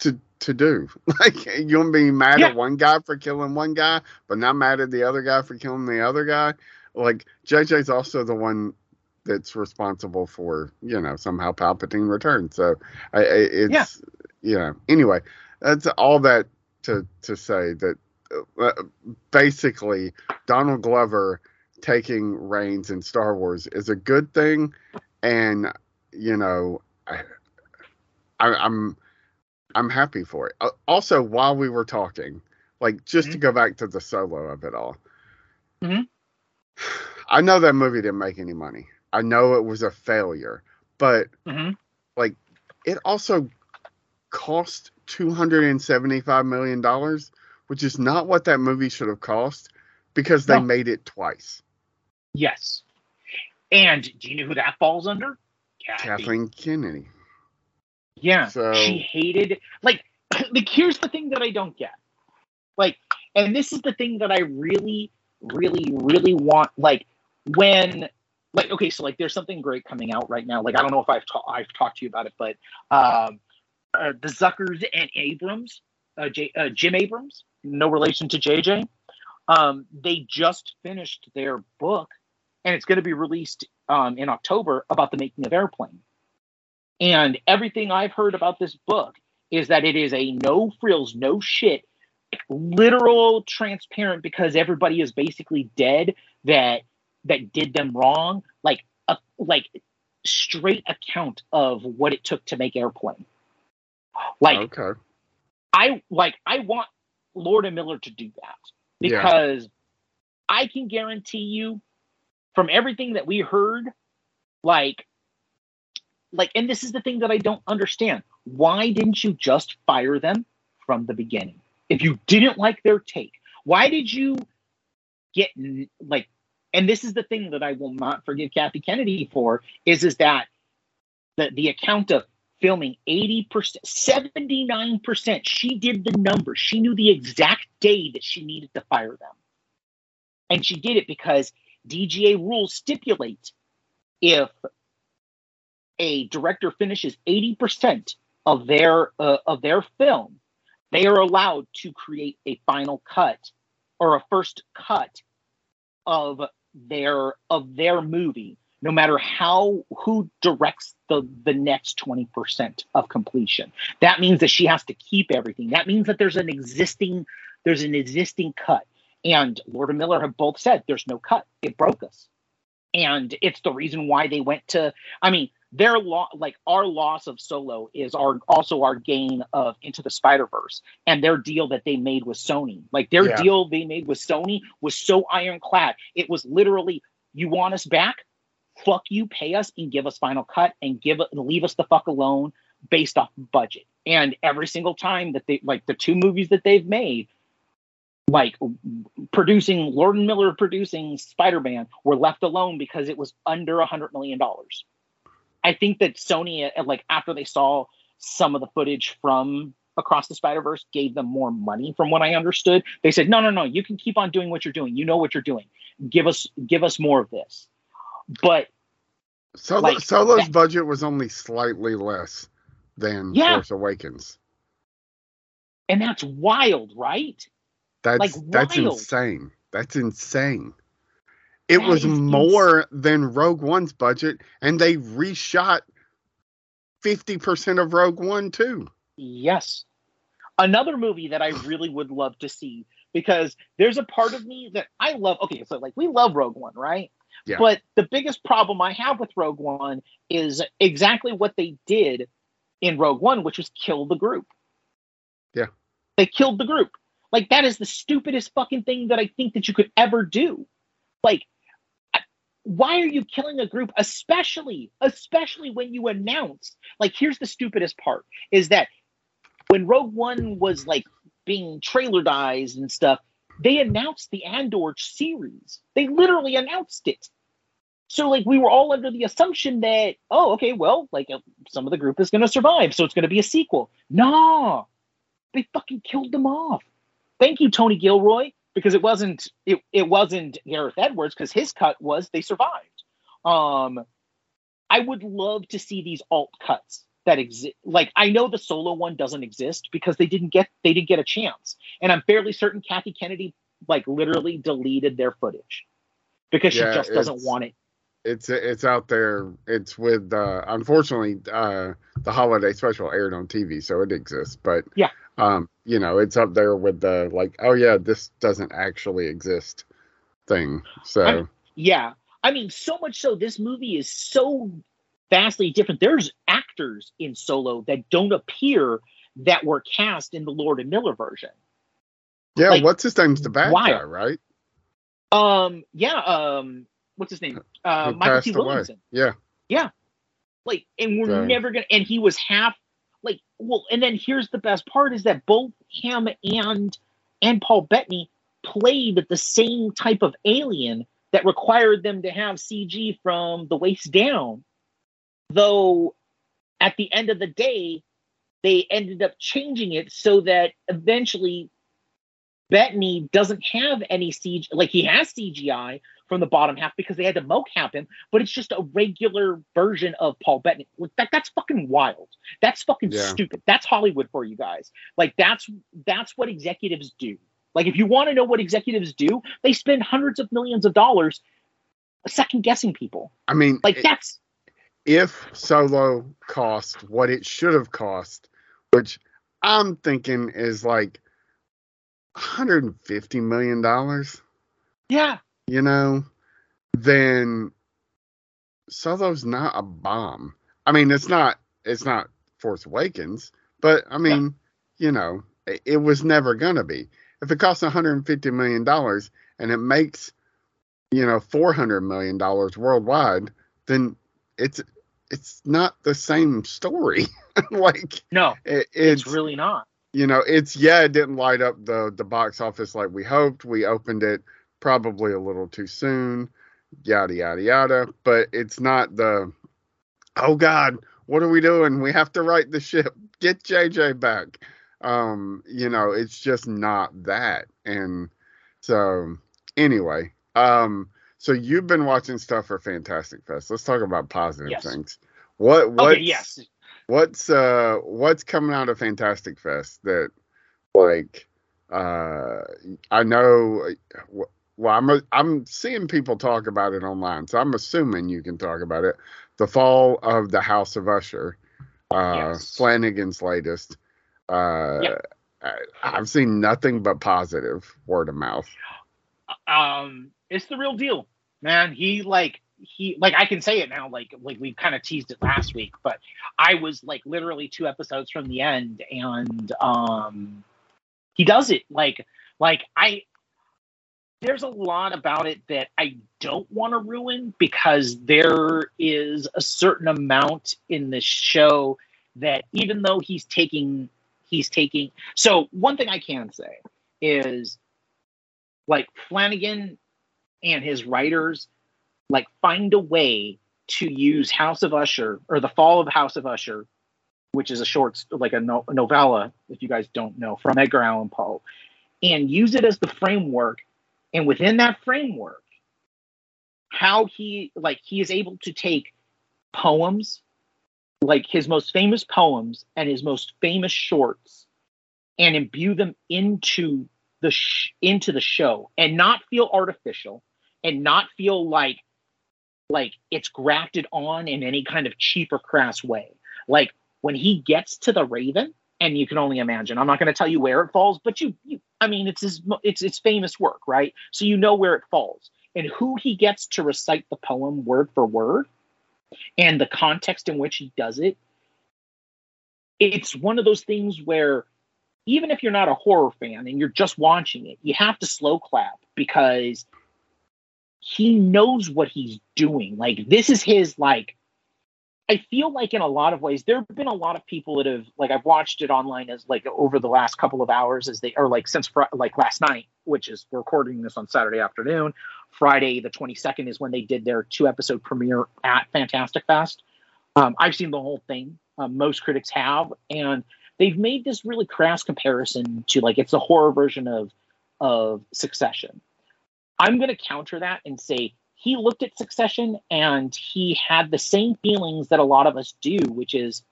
to to do. Like you want to be mad Yeah. at one guy for killing one guy, but not mad at the other guy for killing the other guy. Like JJ's also the one that's responsible for you know somehow Palpatine returns. So I, I, it's Yeah. you know anyway that's all that to to say that uh, basically Donald Glover taking reins in Star Wars is a good thing, and you know, I, I, I'm I'm happy for it. Uh, Also, while we were talking, like just to Mhm. go back to the solo of it all, Mhm. I know that movie didn't make any money. I know it was a failure, but hmm like it also cost two hundred and seventy five million dollars, which is not what that movie should have cost because they No. made it twice. Yes. And do you know who that falls under? Kathy. Kathleen Kennedy. Yeah. So- She hated like like here's the thing that I don't get. Like and this is the thing that I really really really want like when like okay so like there's something great coming out right now. Like I don't know if I've ta- I've talked to you about it but um uh, the Zuckers and Abrahams uh, J- uh, Jim Abrahams no relation to JJ um they just finished their book and it's going to be released um in October about the making of Airplane. And everything I've heard about this book is that it is a no frills, no shit, literal transparent because everybody is basically dead that that did them wrong. Like a like straight account of what it took to make airplane. Like okay. I like I want Lord and Miller to do that Yeah. because I can guarantee you from everything that we heard, like like and this is the thing that I don't understand. Why didn't you just fire them from the beginning? If you didn't like their take, why did you get like and this is the thing that I will not forgive Kathy Kennedy for is is that the the account of filming 80%, 79%. She did the numbers. She knew the exact day that she needed to fire them. And she did it because DGA rules stipulate if a director finishes 80% of their uh, of their film, they are allowed to create a final cut or a first cut of their of their movie no matter how who directs the the next 20% of completion. That means that she has to keep everything. That means that there's an existing there's an existing cut. And lord and miller have both said there's no cut. It broke us. And it's the reason why they went to i mean their law like our loss of solo is our also our gain of into the spider verse and their deal that they made with sony. Like their Yeah. deal they made with sony was so ironclad. It was literally you want us back? Fuck you pay us and give us final cut and give leave us the fuck alone based off budget. And every single time that they like the two movies that they've made like producing lord and miller producing spider-man were left alone because it was under a hundred million dollars i think that sony uh, like after they saw some of the footage from across the spider-verse gave them more money from what i understood they said no no no you can keep on doing what you're doing you know what you're doing give us give us more of this but Solo, like, Solo's that- budget was only slightly less than Yeah. Force Awakens. and that's wild right That's Like, that's wild. insane. That's insane. It That was more than Rogue One's budget, and they reshot fifty percent of Rogue One too. Yes. Another movie that I really would love to see because there's a part of me that I love. Okay, so like we love Rogue One, right? Yeah. But the biggest problem I have with Rogue One is exactly what they did in Rogue One, which was kill the group. Yeah. They killed the group. Like that is the stupidest fucking thing that I think that you could ever do. Like why are you killing a group especially especially when you announce like here's the stupidest part is that when Rogue One was like being trailerized and stuff, they announced the Andor series. They literally announced it. So like we were all under the assumption that oh okay well like uh, some of the group is going to survive so it's going to be a sequel. nah they fucking killed them off. Thank you Tony Gilroy because it wasn't it it wasn't Gareth Edwards because his cut was they survived. Um, I would love to see these alt cuts that exist. Like I know the solo one doesn't exist because they didn't get they didn't get a chance, and I'm fairly certain Kathy Kennedy like literally deleted their footage because Yeah, she just doesn't want it. It's it's out there. It's with uh, unfortunately uh, the holiday special aired on TV, so it exists. But Yeah. um, you know, it's up there with the like, oh yeah, this doesn't actually exist thing. So I'm- Yeah, I mean, so much so this movie is so vastly different. There's actors in Solo that don't appear that were cast in the Lord and Miller version. yeah, like, what's his name's the bad wild. guy, right? Um, yeah, um, what's his name? Uh, Michael T. away. Williamson. Yeah, yeah, Like, and we're So- never gonna. And he was half like, well, and then here's the best part is that both him and and Paul Bettany played the same type of alien that required them to have CG from the waist down. Though at the end of the day, they ended up changing it so that eventually Bettany doesn't have any CG, like he has CGI from the bottom half because they had to mocap him, but it's just a regular version of Paul Bettany. That, that's fucking wild. That's fucking Yeah. stupid. That's Hollywood for you guys. Like that's that's what executives do. Like if you want to know what executives do, they spend hundreds of millions of dollars second guessing people. I mean, Like that's if Solo cost what it should have cost, which I'm thinking is like 150 million dollars, yeah. You know, then Solo's not a bomb. I mean, it's not it's not Force Awakens, but I mean, you know, it, it was never gonna be. If it costs 150 million dollars and it makes you know 400 million dollars worldwide, then it's it's not the same story. like No, it, it's, it's, really not. you know it's yeah it didn't light up the the box office like we hoped. We opened it probably a little too soon. Yada yada yada. But it's not the oh god what are we doing? We have to right the ship. Get JJ back. Um, you know, it's just not that. And so anyway, um, so you've been watching stuff for Fantastic Fest. Let's talk about positive Yes. things. What what Okay, yes. what's uh what's coming out of Fantastic Fest that like uh I know uh, well I'm I'm seeing people talk about it online so I'm assuming you can talk about it the fall of the House of Usher uh Yes. Flanagan's latest uh Yep. I, I've seen nothing but positive word of mouth um it's the real deal man he like he like i can say it now like like we kind of teased it last week but i was like literally two episodes from the end and um he does it like like i there's a lot about it that i don't want to ruin because there is a certain amount in this show that even though he's taking he's taking so one thing i can say is like Flanagan and his writers like find a way to use House of Usher or the Fall of House of Usher, which is a short like a, no- a novella if you guys don't know from Edgar Allan Poe, and use it as the framework. And within that framework, how he like he is able to take poems, like his most famous poems and his most famous shorts, and imbue them into the sh- into the show and not feel artificial and not feel like like it's grafted on in any kind of cheap or crass way. Like when he gets to the raven and you can only imagine. I'm not going to tell you where it falls but you, you i mean it's his it's it's famous work right? So you know where it falls. And who he gets to recite the poem word for word and the context in which he does it it's one of those things where even if you're not a horror fan and you're just watching it, you have to slow clap because he knows what he's doing. Like this is his like I feel like in a lot of ways there have been a lot of people that have like I've watched it online as like over the last couple of hours as they or like since Fri- like last night, which is we're recording this on Saturday afternoon. Friday the 22nd is when they did their two episode premiere at Fantastic Fest. Um, I've seen the whole thing. Um, most critics have, and they've made this really crass comparison to like it's a horror version of of Succession. I'm going to counter that and say he looked at Succession and he had the same feelings that a lot of us do, which is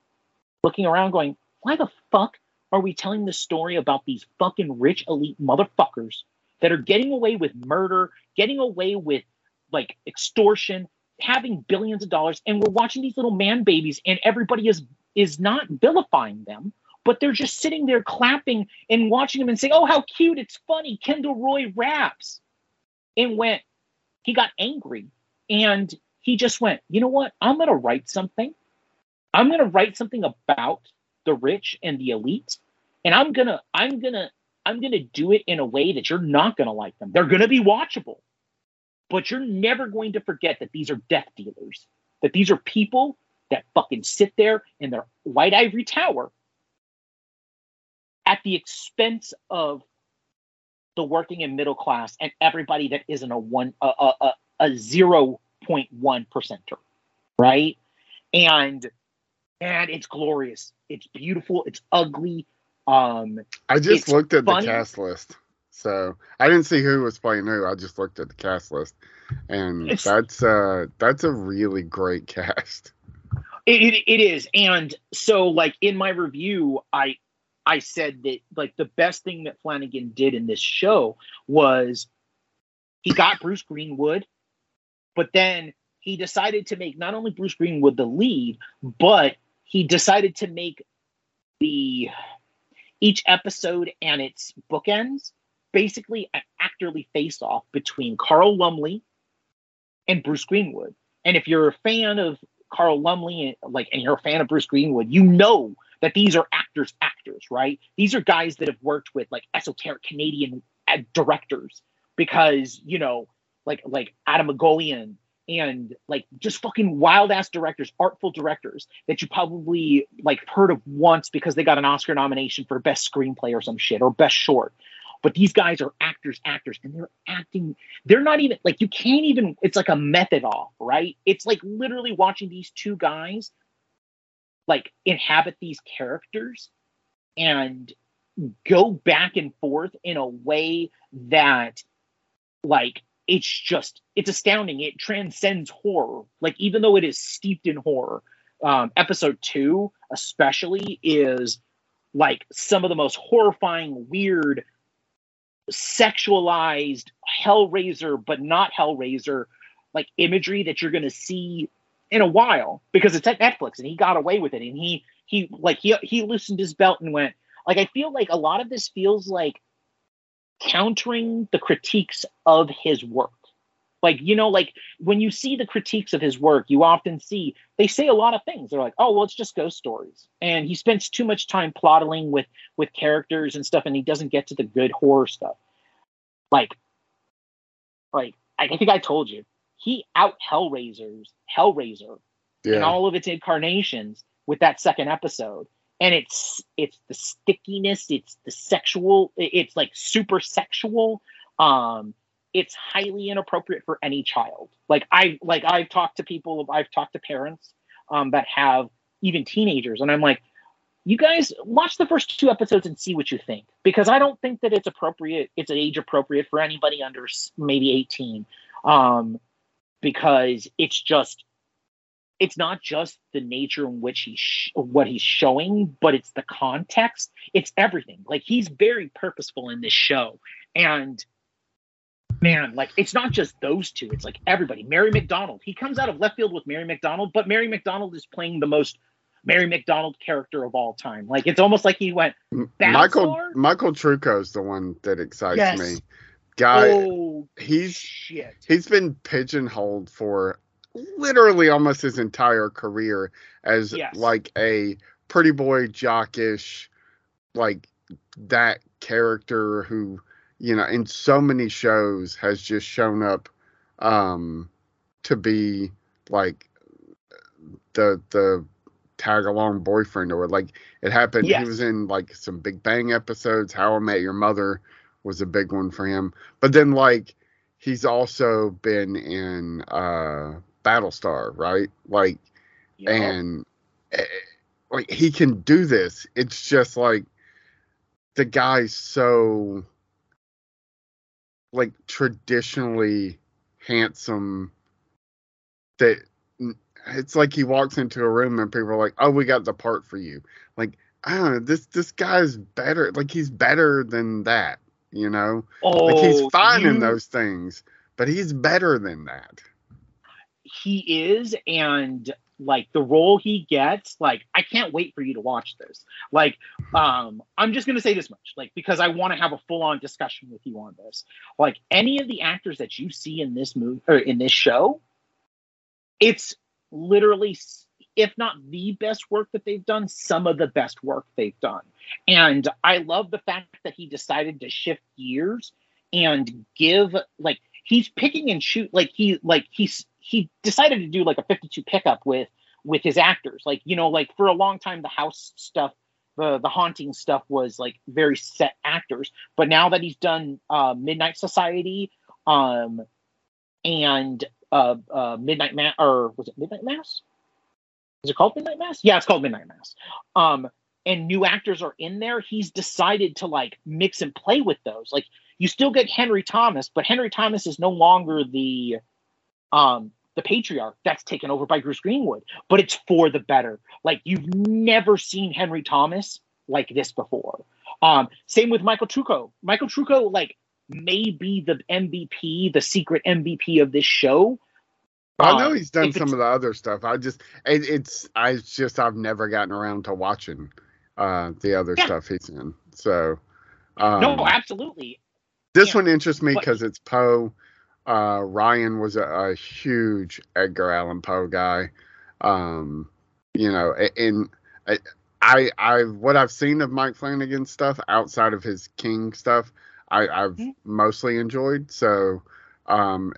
looking around going, why the fuck are we telling this story about these fucking rich elite motherfuckers that are getting away with murder, getting away with like extortion, having billions of dollars, and we're watching these little man babies, and everybody is is not vilifying them, but they're just sitting there clapping and watching them and saying, "Oh, how cute! It's funny." Kendall Roy raps, and went. He got angry, and he just went. You know what? I'm going to write something. I'm going to write something about the rich and the elite, and I'm gonna, I'm gonna, I'm gonna do it in a way that you're not going to like them. They're going to be watchable, but you're never going to forget that these are death dealers. That these are people that fucking sit there in their white ivory tower at the expense of the working and middle class and everybody that isn't a one a a, a, a 0.1 percenter right and and it's glorious. It's beautiful. It's ugly. Um, I just looked at funny. the cast list, so I didn't see who was playing who. I just looked at the cast list, and It's- that's uh that's a really great cast. It, it, it is, and so like in my review, I I said that like the best thing that Flanagan did in this show was he got Bruce Greenwood, but then he decided to make not only Bruce Greenwood the lead, but he decided to make the each episode and its bookends basically an actorly face off between Carl Lumbly and Bruce Greenwood. And if you're a fan of Carl Lumbly, and like, and you're a fan of Bruce Greenwood, you know that these are actors, actors, right? These are guys that have worked with like esoteric Canadian uh, directors because you know, like like Atom Egoyan and like just fucking wild ass directors, artful directors that you probably like heard of once because they got an Oscar nomination for best screenplay or some shit or best short. But these guys are actors, actors, and they're acting. They're not even like you can't even. It's like a method off, right? It's like literally watching these two guys like inhabit these characters and go back and forth in a way that like it's just it's astounding. It transcends horror. Like even though it is steeped in horror um episode 2 especially is like some of the most horrifying weird sexualized hellraiser but not hellraiser like imagery that you're going to see in a while because it's at Netflix and he got away with it and he he like he he loosened his belt and went like I feel like a lot of this feels like countering the critiques of his work. Like you know like when you see the critiques of his work you often see they say a lot of things. They're like, "Oh, well it's just ghost stories." And he spends too much time plodding with with characters and stuff and he doesn't get to the good horror stuff. Like like I think I told you he out Hellraisers Hellraiser in Yeah, all of its incarnations with that second episode. And it's it's the stickiness it's the sexual it's like super sexual. Um it's highly inappropriate for any child. Like i like i've talked to people i've talked to parents um that have even teenagers and i'm like you guys watch the first two episodes and see what you think. Because i don't think that it's appropriate it's age appropriate for anybody under maybe 18 um because it's just it's not just the nature in which he's sh- what he's showing, but it's the context. It's everything. Like he's very purposeful in this show, and man, like it's not just those two. It's like everybody. Mary McDonnell. He comes out of left field with Mary McDonnell, but Mary McDonnell is playing the most Mary McDonnell character of all time. Like it's almost like he went, M- Battlestar? Michael Michael Trucco's the one that excites Yes. me. Guy, "Oh he's shit." he's been pigeonholed for literally almost his entire career as Yes. like a pretty boy jockish like that character who you know in so many shows has just shown up um to be like the the tag along boyfriend or like it happened Yes. he was in like some big bang episodes how i met your mother was a big one for him. But then like he's also been in uh battlestar right? Like know? and eh, like he can do this. It's just like the guy's so like traditionally handsome that it's like he walks into a room and people are like oh we got the part for you. Like i don't know this this guy's better like he's better than that you know? Oh, like he's fine in those things but he's better than that. He is and like the role he gets like i can't wait for you to watch this. Like um i'm just going to say this much like because i want to have a full-on discussion with you on this. Like any of the actors that you see in this movie or in this show it's literally if not the best work that they've done some of the best work they've done. And i love the fact that he decided to shift gears and give like he's picking and shoot like he like he's he decided to do like a 52 pickup with with his actors. Like you know like for a long time the house stuff the the haunting stuff was like very set actors. But now that he's done uh midnight society um and uh uh midnight mass or was it midnight mass is it called Midnight Mass? Yeah, it's called Midnight Mass. Um, and new actors are in there. He's decided to like mix and play with those. Like you still get Henry Thomas, but Henry Thomas is no longer the um the patriarch that's taken over by Bruce Greenwood, but it's for the better. Like you've never seen Henry Thomas like this before. Um, same with Michael Trucco. Michael Trucco, like, may be the MVP, the secret MVP of this show. I know he's done some of the other stuff. I just it, it's I just I've never gotten around to watching uh the other Yeah. stuff he's in. So um, no, absolutely. this yeah, one interests me because it's Poe. Uh, Ryan was a, a huge Edgar Allan Poe guy. Um, you know, and I, I, what I've seen of Mike Flanagan's stuff outside of his King stuff, I, I've Mhm. mostly enjoyed. So, um,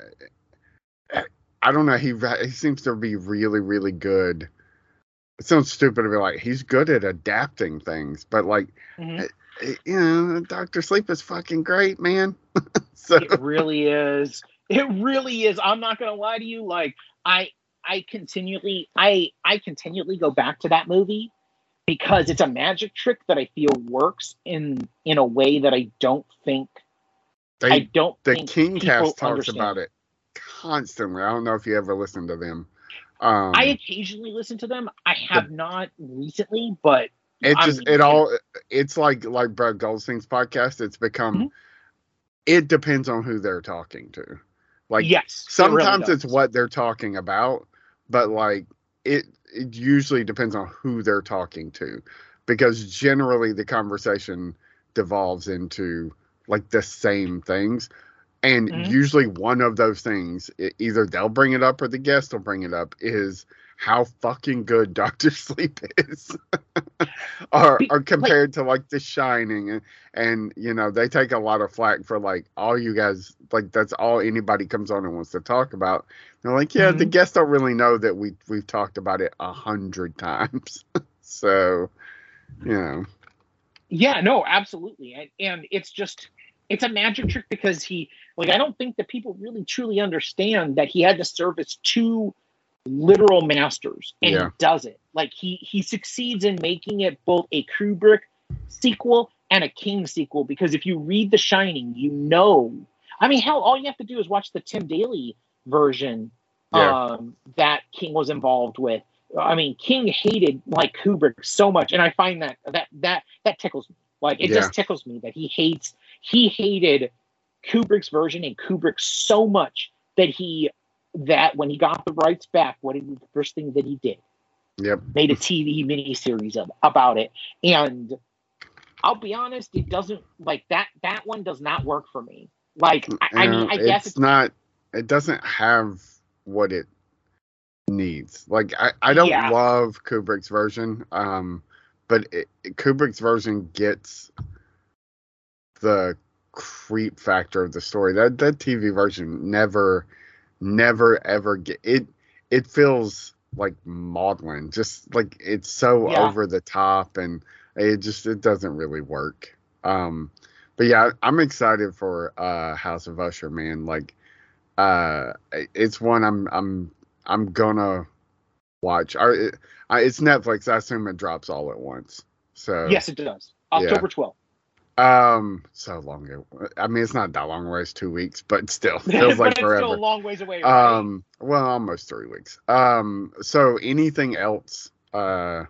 I don't know. He he seems to be really, really good. It sounds stupid to be like he's good at adapting things, but like Mhm. eh, you know, Doctor Sleep is fucking great, man. so It really is. It really is. I'm not gonna lie to you. Like I, I continually, I, I continually go back to that movie because it's a magic trick that I feel works in in a way that I don't think they I don't the think King Cast talks understand. about it constantly. I don't know if you ever listened to them. Um, I occasionally listen to them. I have not recently, but it I'm- just it all it's like like Brad Goldstein's podcast. It's become Mhm. it depends on who they're talking to. Like yes, it really sometimes it's what they're talking about, but like it it usually depends on who they're talking to, because generally the conversation devolves into like the same things. And Mhm. usually one of those things, either they'll bring it up or the guest will bring it up, is how fucking good Doctor Sleep is, or, or compared to like The Shining, and, and you know they take a lot of flack for like all you guys like that's all anybody comes on and wants to talk about. They're like, yeah, the Mhm. guests don't really know that we we've talked about it a hundred times, so you know, Yeah, no, absolutely. And, and it's just it's a magic trick because he like I don't think that people really truly understand that he had to service two literal masters and Yeah. he does it. Like he he succeeds in making it both a Kubrick sequel and a King sequel because if you read The Shining, you know. I mean, hell, all you have to do is watch the Tim Daly version Yeah. um, that King was involved with. I mean, King hated like Kubrick so much, and I find that that that that tickles me. Like it Yeah. just tickles me that he hates he hated Kubrick's version and Kubrick so much that he that when he got the rights back, what did the first thing that he did? yep, Made a TV miniseries of about it, and I'll be honest, it doesn't like that. That one does not work for me. Like I, I mean, I guess it's it's not. It doesn't have what it needs. Like I, I don't Yeah. love Kubrick's version, um, but it, Kubrick's version gets the creep factor of the story. That that TV version never, never ever get it. It feels like maudlin, just like it's so Yeah. over the top, and it just it doesn't really work. Um, but yeah, I'm excited for uh House of Usher, man. Like, uh, it's one I'm I'm I'm gonna watch. Or it, I, it's Netflix. I assume it drops all at once. So yes, it does. October twelfth. Um, so long. ago. I mean, it's not that long away. It's two weeks, but still but feels like it's forever. still a long ways away. Right? Um, well, almost three weeks. Um, so anything else, uh,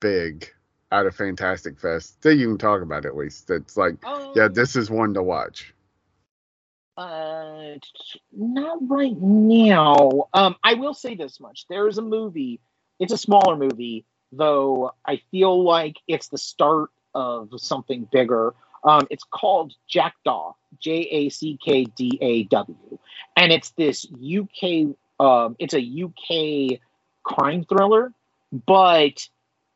big out of Fantastic Fest that you can talk about at least? That's like, yeah, Um, this is one to watch. Uh, not right now. Um, I will say this much: there is a movie. It's a smaller movie, though. I feel like it's the start of something bigger. Um, it's called Jackdaw, J A C K D A W, and it's this UK. Um, it's a UK crime thriller, but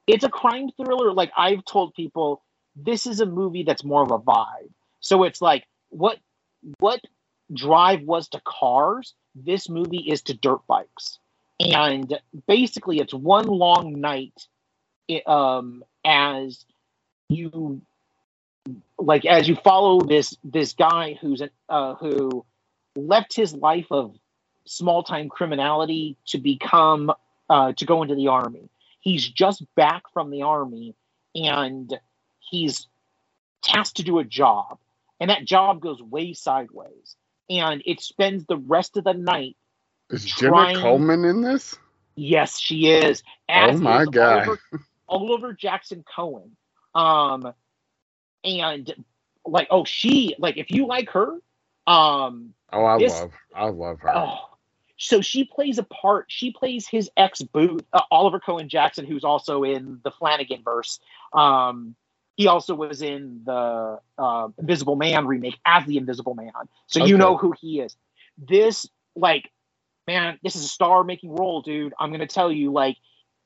it's a crime thriller. Like I've told people, this is a movie that's more of a vibe. So it's like what what drive was to cars this movie is to dirt bikes and basically it's one long night um as you like as you follow this this guy who's uh who left his life of small time criminality to become uh, to go into the army. He's just back from the army, and he's tasked to do a job, and that job goes way sideways, and it spends the rest of the night. Is Jenna trying- Coleman in this? Yes, she is. Oh my God. Oliver, Oliver Jackson Cohen. Um, and like, oh, she like if you like her, um, Oh, I This- love, I love her. oh, so she plays a part. She plays his ex Booth, uh, Oliver Cohen Jackson, who's also in the Flanagan verse. Um, he also was in the uh, Invisible Man remake as the Invisible Man, so you know who he is. This, like, man, this is a star-making role, dude. I'm gonna tell you, like,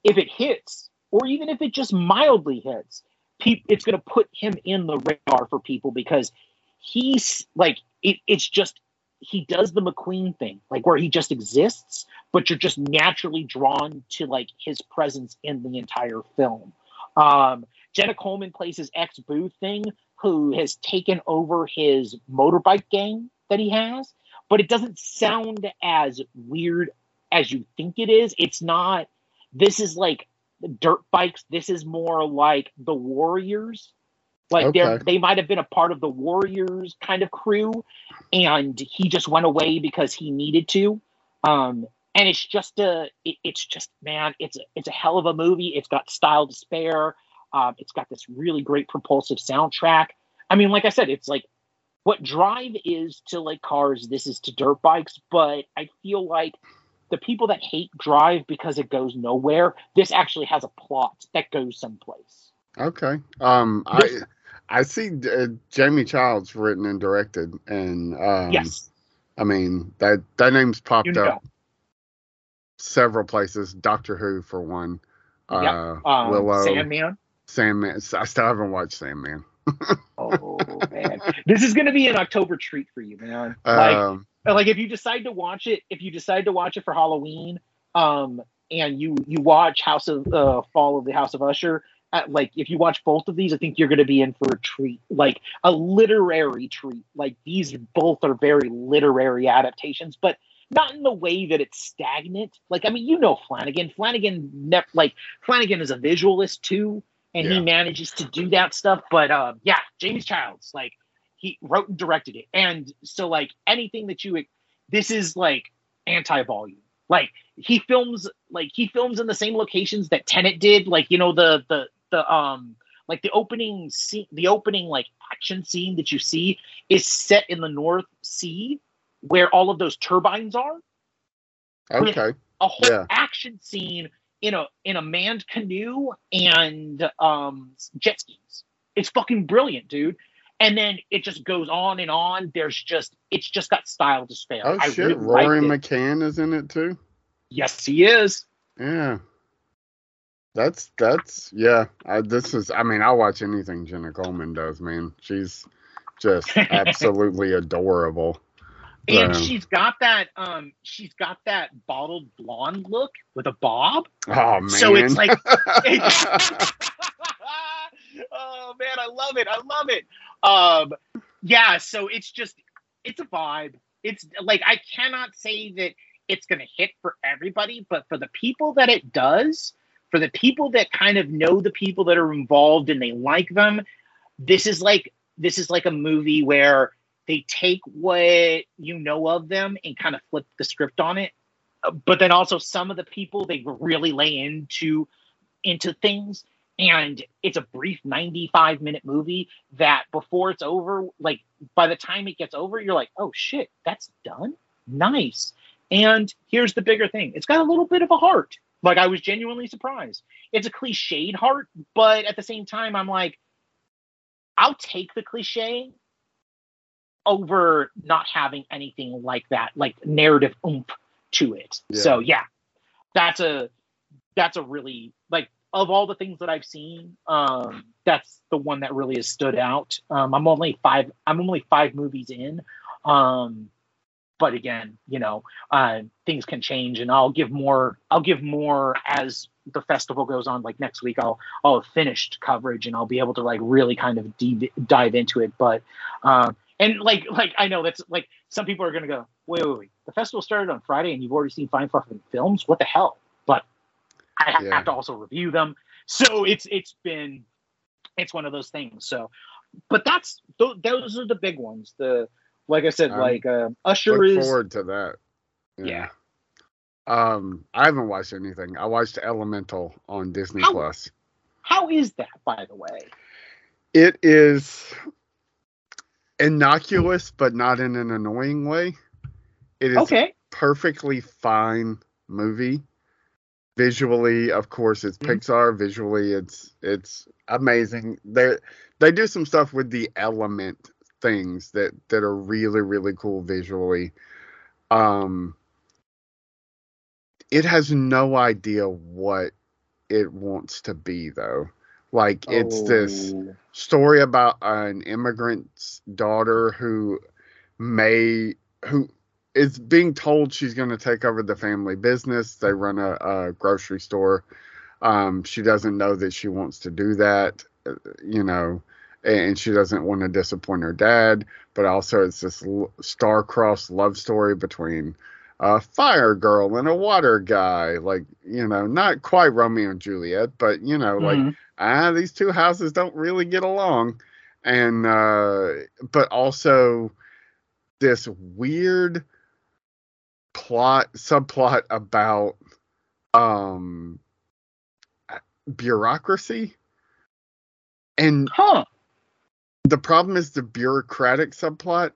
if it hits, or even if it just mildly hits, peop it's gonna put him in the radar for people because he's like, it, it's just he does the McQueen thing, like where he just exists, but you're just naturally drawn to like his presence in the entire film. Um, Jenna Coleman plays his ex Booth thing, who has taken over his motorbike gang that he has, but it doesn't sound as weird as you think it is. It's not. This is like dirt bikes. This is more like the Warriors. Like they're they might have been a part of the Warriors kind of crew, and he just went away because he needed to. Um, and it's just a, it, it's just man, it's a, it's a hell of a movie. It's got style to spare. Um, it's got this really great propulsive soundtrack. I mean, like I said, it's like what Drive is to like cars. This is to dirt bikes, but I feel like the people that hate Drive because it goes nowhere, this actually has a plot that goes someplace. Okay. Um, I I see uh, Jamie Childs written and directed, and um, yes, I mean that that name's popped you know. up several places. Doctor Who for one. Uh, Um, Willow, Sandman. Sandman. I still haven't watched Sandman. Oh man, this is gonna be an October treat for you, man. Like, Um, like if you decide to watch it, if you decide to watch it for Halloween, um, and you you watch House of uh, Fall of the House of Usher, uh, like if you watch both of these, I think you're gonna be in for a treat, like a literary treat. Like these both are very literary adaptations, but not in the way that it's stagnant. Like I mean, you know Flanagan. Flanagan, ne- like Flanagan is a visualist too, and he manages to do that stuff. But uh, yeah, James Childs, like he wrote and directed it, and so like anything that you, this is like anti-volume. Like he films, like he films in the same locations that Tenet did. Like you know the the the um like the opening scene, the opening like action scene that you see is set in the North Sea, where all of those turbines are okay. a whole Yeah. action scene in a in a manned canoe and um jet skis. It's fucking brilliant, dude. And then it just goes on and on. There's just it's just got style to spare. Oh I shit, really Rory. McCann is in it too. Yes, he is. Yeah. That's that's yeah. I, this is. I mean, I watch anything Jenna Coleman does. Man, she's just absolutely adorable. And Um, she's got that um she's got that bottled blonde look with a bob. Oh man. So it's like oh man, I love it. I love it. Um yeah, so it's just it's a vibe. It's like I cannot say that it's going to hit for everybody, but for the people that it does, for the people that kind of know the people that are involved and they like them, this is like this is like a movie where they take what you know of them and kind of flip the script on it. Uh, But then also some of the people they really lay into into things. And it's a brief 95 minute movie that before it's over like by the time it gets over you're like oh shit that's done? Nice. And here's the bigger thing. It's got a little bit of a heart. Like i was genuinely surprised. It's a cliched heart but at the same time i'm like i'll take the cliche over not having anything like that like narrative oomph to it Yeah. so yeah that's a that's a really like of all the things that I've seen, um, that's the one that really has stood out. Um, I'm only five. I'm only five movies in, um, but again, you know, uh, things can change, and I'll give more. I'll give more as the festival goes on. Like next week, I'll I'll have finished coverage, and I'll be able to like really kind of de- dive into it. But um, and like like I know that's like some people are gonna go, wait, wait, wait. The festival started on Friday, and you've already seen five fucking films. What the hell? But I have Yeah. to also review them. So it's it's been it's one of those things. So, but that's th- those are the big ones. The like I said, Um, like uh, Usher Look is forward to that. Yeah. Um, I haven't watched anything. I watched Elemental on Disney How- Plus. how is that by the way? It is innocuous, but not in an annoying way. It is Okay, perfectly fine movie. Visually, of course, it's Mhm. Pixar. Visually, it's it's amazing. They they do some stuff with the element things that that are really really cool visually. Um, it has no idea what it wants to be though. Like it's this Oh. story about an immigrant's daughter who may who is being told she's going to take over the family business. They run a, a grocery store. Um, she doesn't know that she wants to do that, uh, you know, and she doesn't want to disappoint her dad. But also, it's this star-crossed love story between a fire girl and a water guy. Like, you know, not quite Romeo and Juliet, but you know, like Mhm. Ah, these two houses don't really get along. And uh but also this weird plot subplot about um bureaucracy. And huh? the problem is the bureaucratic subplot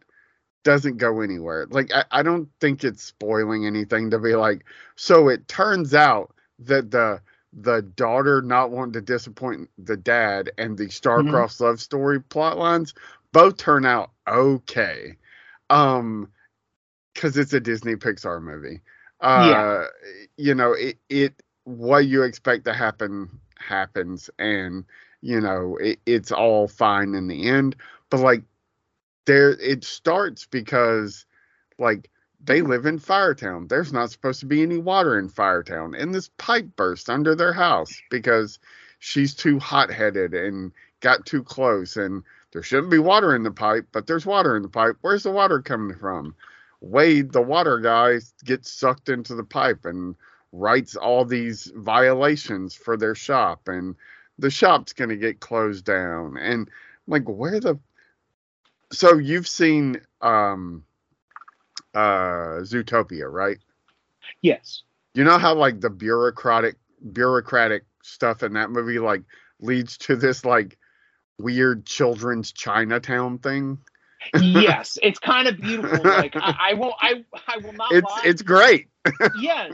doesn't go anywhere. Like I, I don't think it's spoiling anything to be like, so it turns out that the the daughter not wanting to disappoint the dad and the star-crossed love story plot lines both turn out okay. Um because it's a Disney Pixar movie. Uh Yeah. you know, it it what you expect to happen happens and you know it, it's all fine in the end but like there it starts because like they live in firetown. There's not supposed to be any water in firetown. And this pipe burst under their house because she's too hot-headed and got too close. And there shouldn't be water in the pipe but there's water in the pipe. Where's the water coming from? Wade the water guy gets sucked into the pipe and writes all these violations for their shop. And the shop's going to get closed down. And like where the so you've seen um uh zootopia right Yes. you know how like the bureaucratic bureaucratic stuff in that movie like leads to this like weird children's chinatown thing yes, it's kind of beautiful. Like I, I won't, I, I will not it's lie. it's great yes,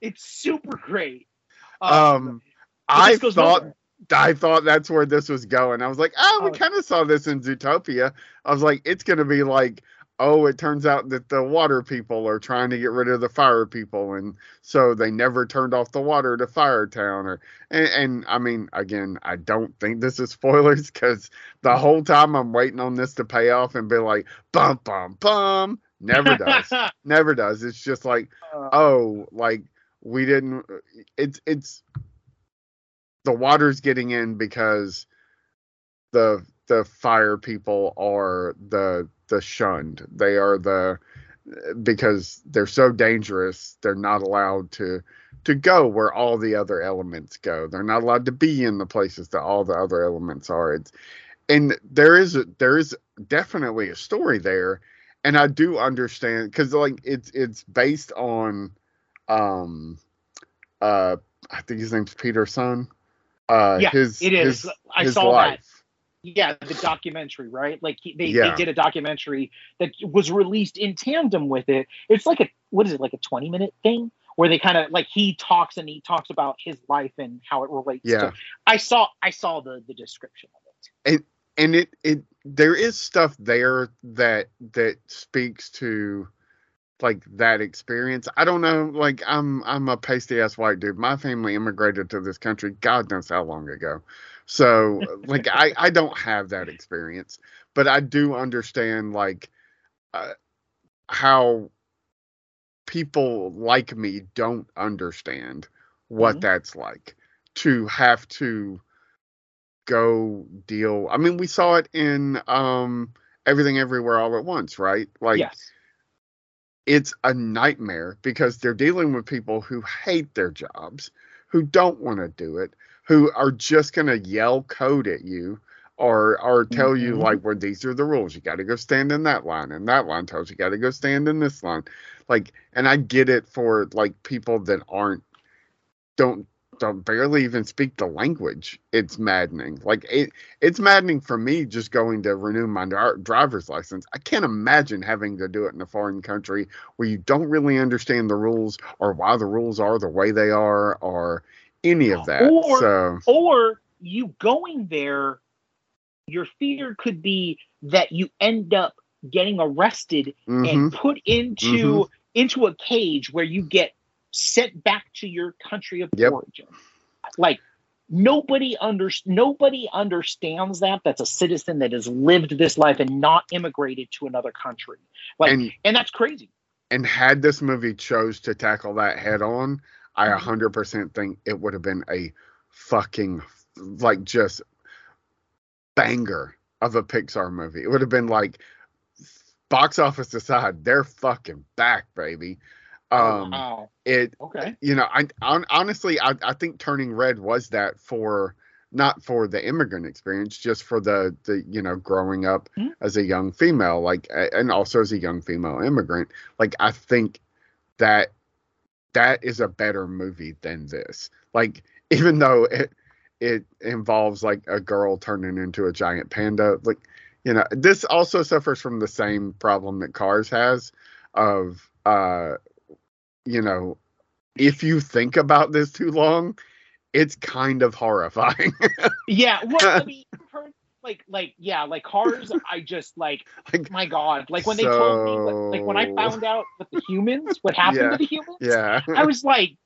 it's super great. um but i thought nowhere. I thought that's where this was going. I was like, oh, we Oh. kind of saw this in Zootopia. I was like, it's going to be like, oh, it turns out that the water people are trying to get rid of the fire people, and so they never turned off the water to Firetown. Or and, and I mean, again, I don't think this is spoilers because the whole time I'm waiting on this to pay off and be like, bum bum bum. Never does. Never does. It's just like, Uh, oh, like we didn't. It's it's the water's getting in because the the fire people are the the shunned. They are the because they're so dangerous. They're not allowed to to go where all the other elements go. They're not allowed to be in the places that all the other elements are. It's and there is a, there is definitely a story there, and I do understand because like it's it's based on um uh I think his name's Peter Sohn. Uh, Yeah, his it is. his, I his saw life. that. Yeah, the documentary, right? Like he, they, Yeah. they did a documentary that was released in tandem with it. It's like a what is it? Like a twenty minute thing where they kind of like he talks and he talks about his life and how it relates. Yeah. To, I saw I saw the the description of it. and it it there is stuff there that that speaks to like that experience. I don't know, like I'm I'm a pasty ass white dude. My family immigrated to this country God knows how long ago. So like I I don't have that experience, but I do understand like uh, how people like me don't understand what Mhm. that's like to have to go deal. I mean, we saw it in um everything everywhere all at once, right? Like yes. it's a nightmare because they're dealing with people who hate their jobs, who don't want to do it, who are just going to yell code at you or or tell you Mhm. like well these are the rules. You got to go stand in that line and that line tells you got to go stand in this line. Like and i get it for like people that aren't don't don't barely even speak the language. It's maddening. Like it it's maddening for me just going to renew my driver's license. I can't imagine having to do it in a foreign country where you don't really understand the rules or why the rules are the way they are or any of that Or- so. or you going there your fear could be that you end up getting arrested mhm. and put into into a cage where you get sent back to your country of Yep. origin. Like nobody under nobody understands that that's a citizen that has lived this life and not immigrated to another country. Like and, and that's crazy. and had this movie chose to tackle that head on i Mhm. 100% think it would have been a fucking like just banger of a pixar movie. It would have been like box office aside they're fucking back baby. Um wow. it okay. you know i hon- honestly I, I think turning red was that for not for the immigrant experience just for the the you know growing up Mhm. as a young female like and also as a young female immigrant. Like i think that that is a better movie than this. Like even though it it involves like a girl turning into a giant panda like you know this also suffers from the same problem that cars has of uh you know if you think about this too long it's kind of horrifying. Yeah well i mean like like yeah like cars i just like like my god like when they told me what, like when i found out with the humans what happened Yeah. to the humans yeah. I was like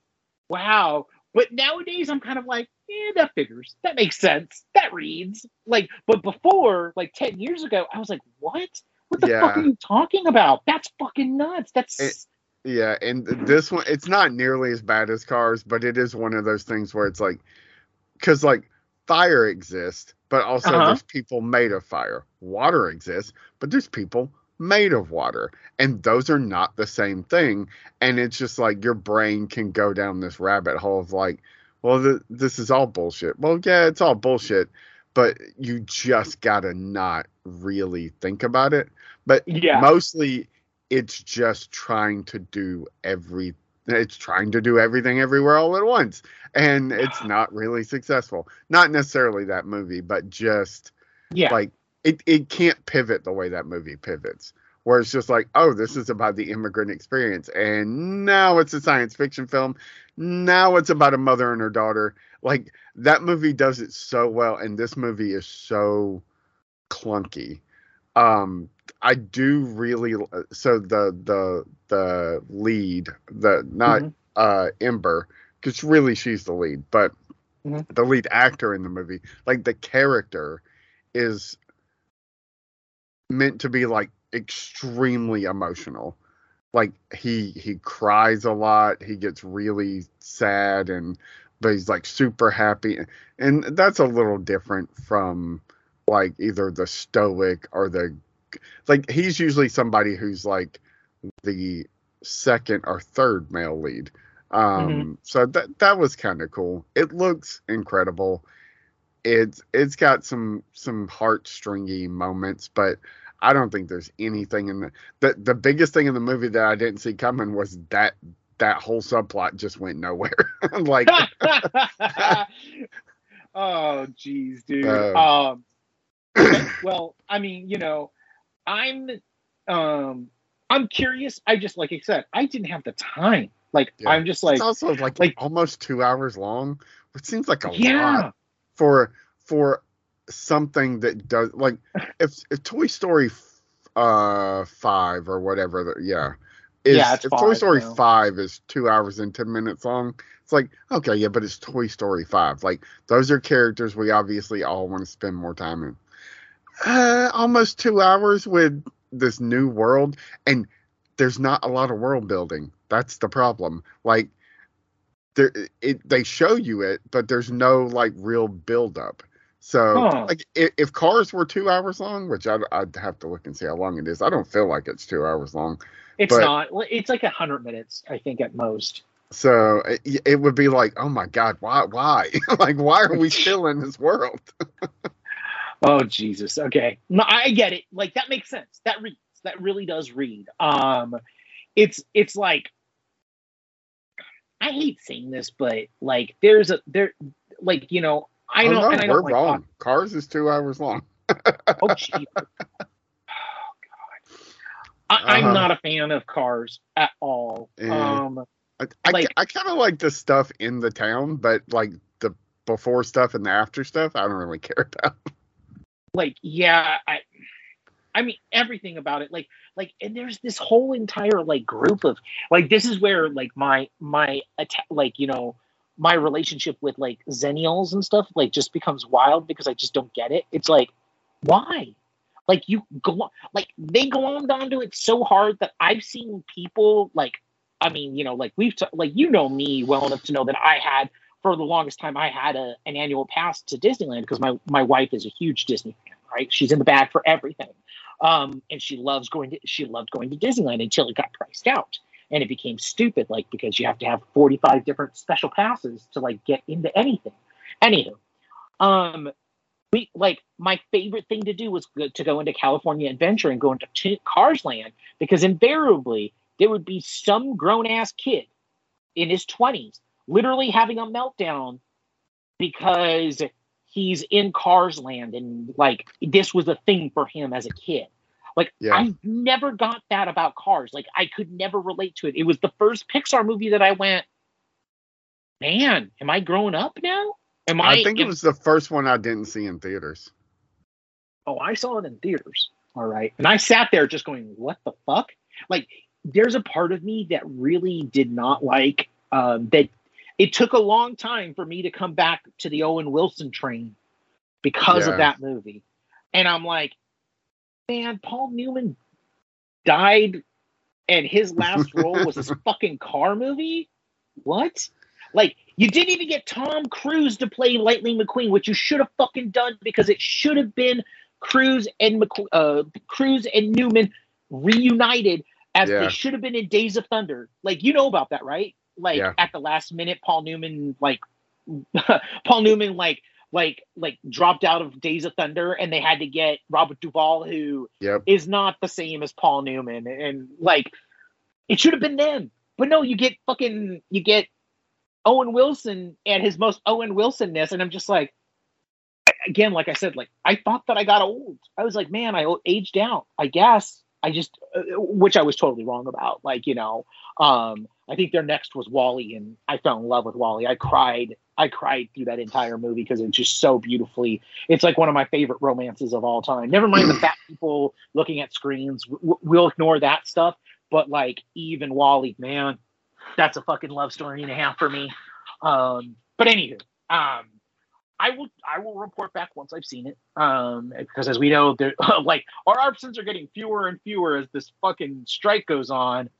wow. But nowadays i'm kind of like yeah that figures. That makes sense. That reads. Like but before like 10 years ago i was like what? What the fuck are you talking about? That's fucking nuts. That's It- Yeah, and this one it's not nearly as bad as cars, but it is one of those things where it's like cuz like fire exists, but also Uh-huh. there's people made of fire. Water exists, but there's people made of water. And those are not the same thing, and it's just like your brain can go down this rabbit hole of like, well th- this is all bullshit. Well, yeah, it's all bullshit, but you just got to not really think about it. But yeah mostly it's just trying to do every it's trying to do everything everywhere all at once. And it's not really successful. Not necessarily that movie but just yeah. like it, it can't pivot the way that movie pivots. Where it's just like oh this is about the immigrant experience and now it's a science fiction film. Now it's about a mother and her daughter. Like that movie does it so well and this movie is so clunky um i do really so the the the lead the not Mhm. uh ember because really she's the lead but Mhm. the lead actor in the movie like the character is meant to be like extremely emotional like he he cries a lot he gets really sad and but he's like super happy and that's a little different from like either the stoic or the like he's usually somebody who's like the second or third male lead. Um so that that was kind of cool. It looks incredible. It's it's got some some heartstringy moments but i don't think there's anything in the the, the biggest thing in the movie that i didn't see coming was that that whole subplot just went nowhere. Like oh jeez dude. Uh. um well i mean you know i'm um i'm curious. I just like i said i didn't have the time. Like Yeah. i'm just like it's also like, like- almost two hours long which seems like a yeah. lot for for something that does like if if Toy Story uh five or whatever the, yeah is Yeah, it's if Toy five Story now. five is two hours and ten minutes long it's like okay yeah but it's Toy Story five. Like those are characters we obviously all want to spend more time in uh almost two hours with this new world and there's not a lot of world building. That's the problem. Like there it they show you it but there's no like real build up so Huh. like if, if cars were two hours long which I'd, I'd have to look and see how long it is i don't feel like it's two hours long it's but- not. It's like a hundred minutes i think at most. So it, it would be like, oh my god, why, why, like, why are we still in this world? Oh Jesus. Okay. No, I get it. Like that makes sense. That reads. That really does read. Um it's it's like I hate saying this, but like there's a there like you know I oh, know no, I we're like wrong. Cars is two hours long. Oh, gee. oh God. I, I'm Uh-huh. not a fan of cars at all. Yeah. Um, I, I, Like- I kind of like the stuff in the town, but like the before stuff and the after stuff, I don't really care about. Like yeah, I, I mean everything about it. Like like, and there's this whole entire like group of like this is where like my my like you know my relationship with like zennials and stuff like just becomes wild because I just don't get it. It's like why like you go on like they glommed onto it so hard that i've seen people like i mean you know like we've t- like you know me well enough to know that i had for the longest time i had a, an annual pass to disneyland because my my wife is a huge disney fan right? She's in the bag for everything. Um and she loves going to she loved going to disneyland until it got priced out. And it became stupid like because you have to have 45 different special passes to like get into anything. Anywho um we like my favorite thing to do was to go into California Adventure and go into t- Cars Land because invariably there would be some grown ass kid in his 20s literally having a meltdown because he's in Cars Land and like this was a thing for him as a kid. Like Yeah. I never got that about Cars. Like I could never relate to it. It was the first Pixar movie that I went, man, am I growing up now? Am I? I think it was the first one I didn't see in theaters. Oh, I saw it in theaters. All right. And I sat there just going, what the fuck? Like, there's a part of me that really did not like um, that. It took a long time for me to come back to the Owen Wilson train because Yeah. of that movie. And I'm like, man, Paul Newman died and his last role was this fucking car movie? What? Like, you didn't even get Tom Cruise to play Lightning McQueen, which you should have fucking done because it should have been Cruise and McQ- uh, Cruise and Newman reunited as Yeah. they should have been in Days of Thunder. Like, you know about that, right? Like Yeah. at the last minute, Paul Newman like Paul Newman like like like dropped out of Days of Thunder, and they had to get Robert Duvall, who Yep. is not the same as Paul Newman, and like it should have been them. But no, you get fucking you get Owen Wilson and his most Owen Wilsonness, and I'm just like, again, like I said, like I thought that I got old. I was like, man, I aged out. I guess I just, uh, which I was totally wrong about. Like you know, um, I think their next was WALL-E, and I fell in love with WALL-E. I cried. I cried through that entire movie because it's just so beautifully. It's like one of my favorite romances of all time. Never mind the fat people looking at screens. We'll ignore that stuff. But like Eve and WALL-E, man, that's a fucking love story and a half for me. Um, but anywho, um, I will I will report back once I've seen it. Um, because as we know, like our options are getting fewer and fewer as this fucking strike goes on.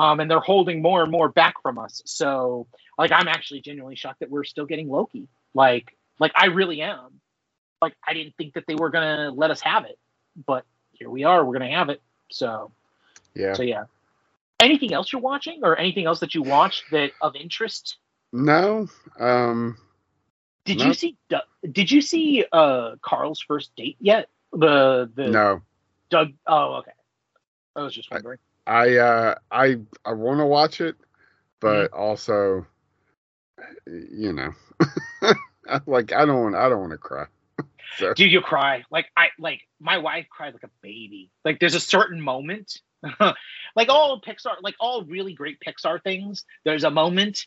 Um, and they're holding more and more back from us. So like I'm actually genuinely shocked that we're still getting Loki. Like like I really am. Like I didn't think that they were gonna let us have it, but here we are. We're gonna have it. So Yeah. so yeah. Anything else you're watching, or anything else that you watched that of interest? No. Um. Did No. you see? Did you see uh Carl's first date yet? The the No. Dug. Oh, okay. I was just wondering. I uh I I want to watch it, but Mm-hmm. also, you know, like I don't want I don't want to cry. So Dude, you cry like I like my wife cried like a baby. Like there's a certain moment, like all Pixar, like all really great Pixar things. There's a moment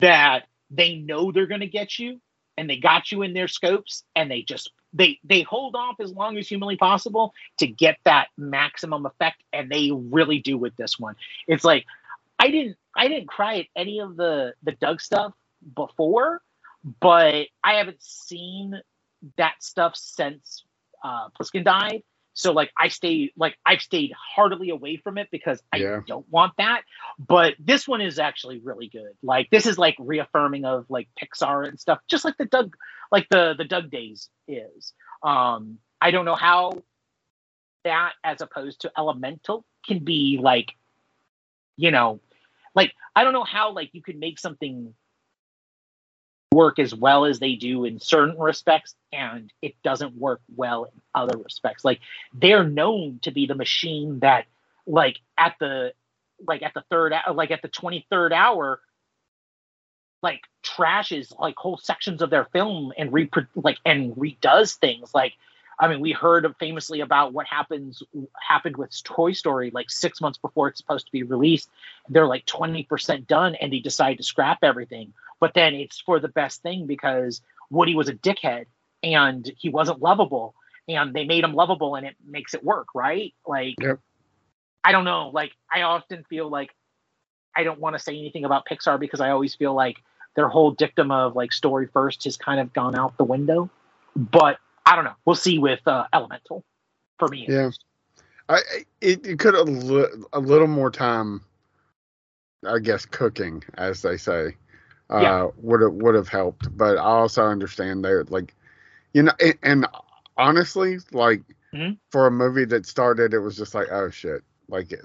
that they know they're gonna get you, and they got you in their scopes, and they just they they hold off as long as humanly possible to get that maximum effect, and they really do with this one. It's like I didn't I didn't cry at any of the the Dug stuff before, but I haven't seen that stuff since uh Pliskin died. So like I stay like I've stayed heartily away from it because I Yeah. don't want that. But this one is actually really good. Like this is like reaffirming of like Pixar and stuff, just like the Dug like the the Dug days is. Um I don't know how that as opposed to Elemental can be like you know like I don't know how like you could make something work as well as they do in certain respects and it doesn't work well in other respects like they're known to be the machine that like at the like at the third like at the 23rd hour like trashes like whole sections of their film and repro- like and redoes things like I mean, we heard famously about what happens happened with Toy Story like six months before it's supposed to be released. They're like twenty percent done, and they decide to scrap everything. But then it's for the best thing because Woody was a dickhead and he wasn't lovable, and they made him lovable, and it makes it work, right? Like, Yep. I don't know. Like, I often feel like I don't want to say anything about Pixar because I always feel like their whole dictum of like story first has kind of gone out the window. But I don't know. We'll see with uh, Elemental for me. Yeah. I it, it could have li- a little more time, I guess, cooking, as they say, uh, Yeah. would have would have helped. But I also understand they like, you know, and, and honestly, like Mhm. for a movie that started, it was just like, oh shit, like it,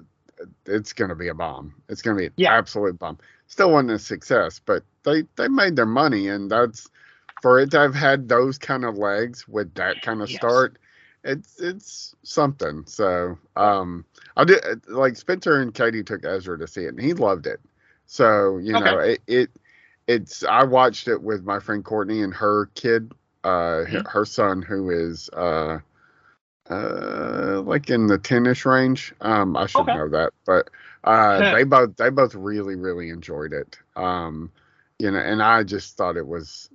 it's gonna be a bomb. It's gonna be an Yeah. absolute bomb. Still wasn't a success, but they they made their money, and that's for it to have had those kind of legs with that kind of Yes. start it's it's something. So um I did like Spencer and Katie took Ezra to see it and he loved it. So, you know, it, it it's I watched it with my friend Courtney and her kid, uh Mhm. her son who is uh uh like in the tennis range. Um I should Okay. know that. But uh they both they both really, really enjoyed it. Um you know, and I just thought it was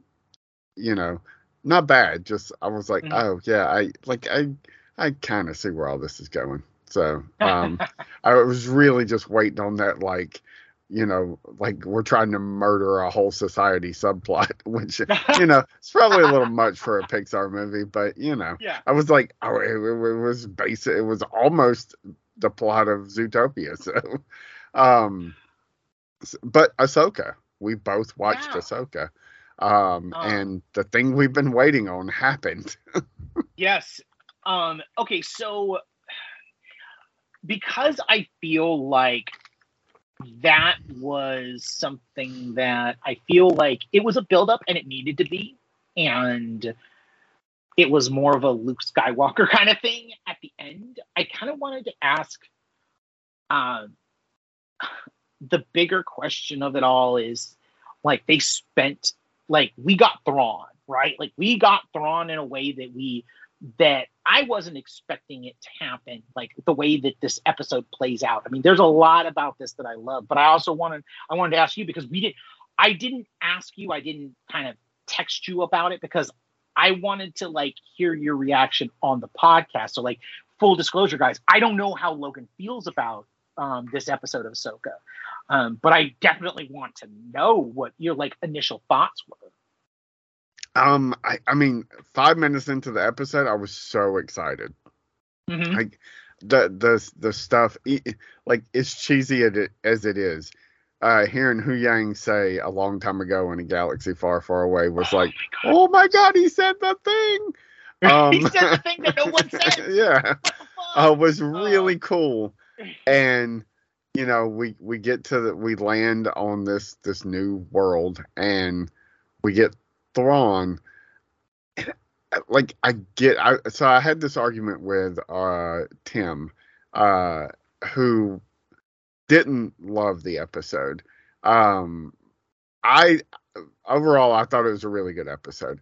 you know, not bad. Just I was like, Mhm. oh yeah, I like I I kind of see where all this is going. So um, I was really just waiting on that, like you know, like we're trying to murder a whole society subplot, which you know it's probably a little much for a Pixar movie, but you know, yeah. I was like, oh, it, it was basic. It was almost the plot of Zootopia. So, um, but Ahsoka, we both watched Yeah. Ahsoka. Um, Oh. and the thing we've been waiting on happened. Yes. Um, okay, so because I feel like that was something that I feel like it was a buildup and it needed to be, and it was more of a Luke Skywalker kind of thing at the end. I kind of wanted to ask um the bigger question of it all is like they spent like we got Thrawn, right? Like we got Thrawn in a way that we that I wasn't expecting it to happen, like the way that this episode plays out. I mean, there's a lot about this that I love, but I also wanted I wanted to ask you because we did I didn't ask you, I didn't kind of text you about it because I wanted to like hear your reaction on the podcast. So like full disclosure, guys, I don't know how Logan feels about um, this episode of Ahsoka. Um, but I definitely want to know what your like initial thoughts were. Um, I, I mean, five minutes into the episode, I was so excited. Mhm. Like the the the stuff, like as cheesy as it is, uh, hearing Huyang say a long time ago in a galaxy far, far away was like, my oh my god, he said the thing. Um, he said the thing that no one said. yeah, uh, was really cool. And you know, we we get to the we land on this this new world, and we get Thrawn. Like I get, I so I had this argument with uh Tim, uh, who didn't love the episode. Um, I overall I thought it was a really good episode,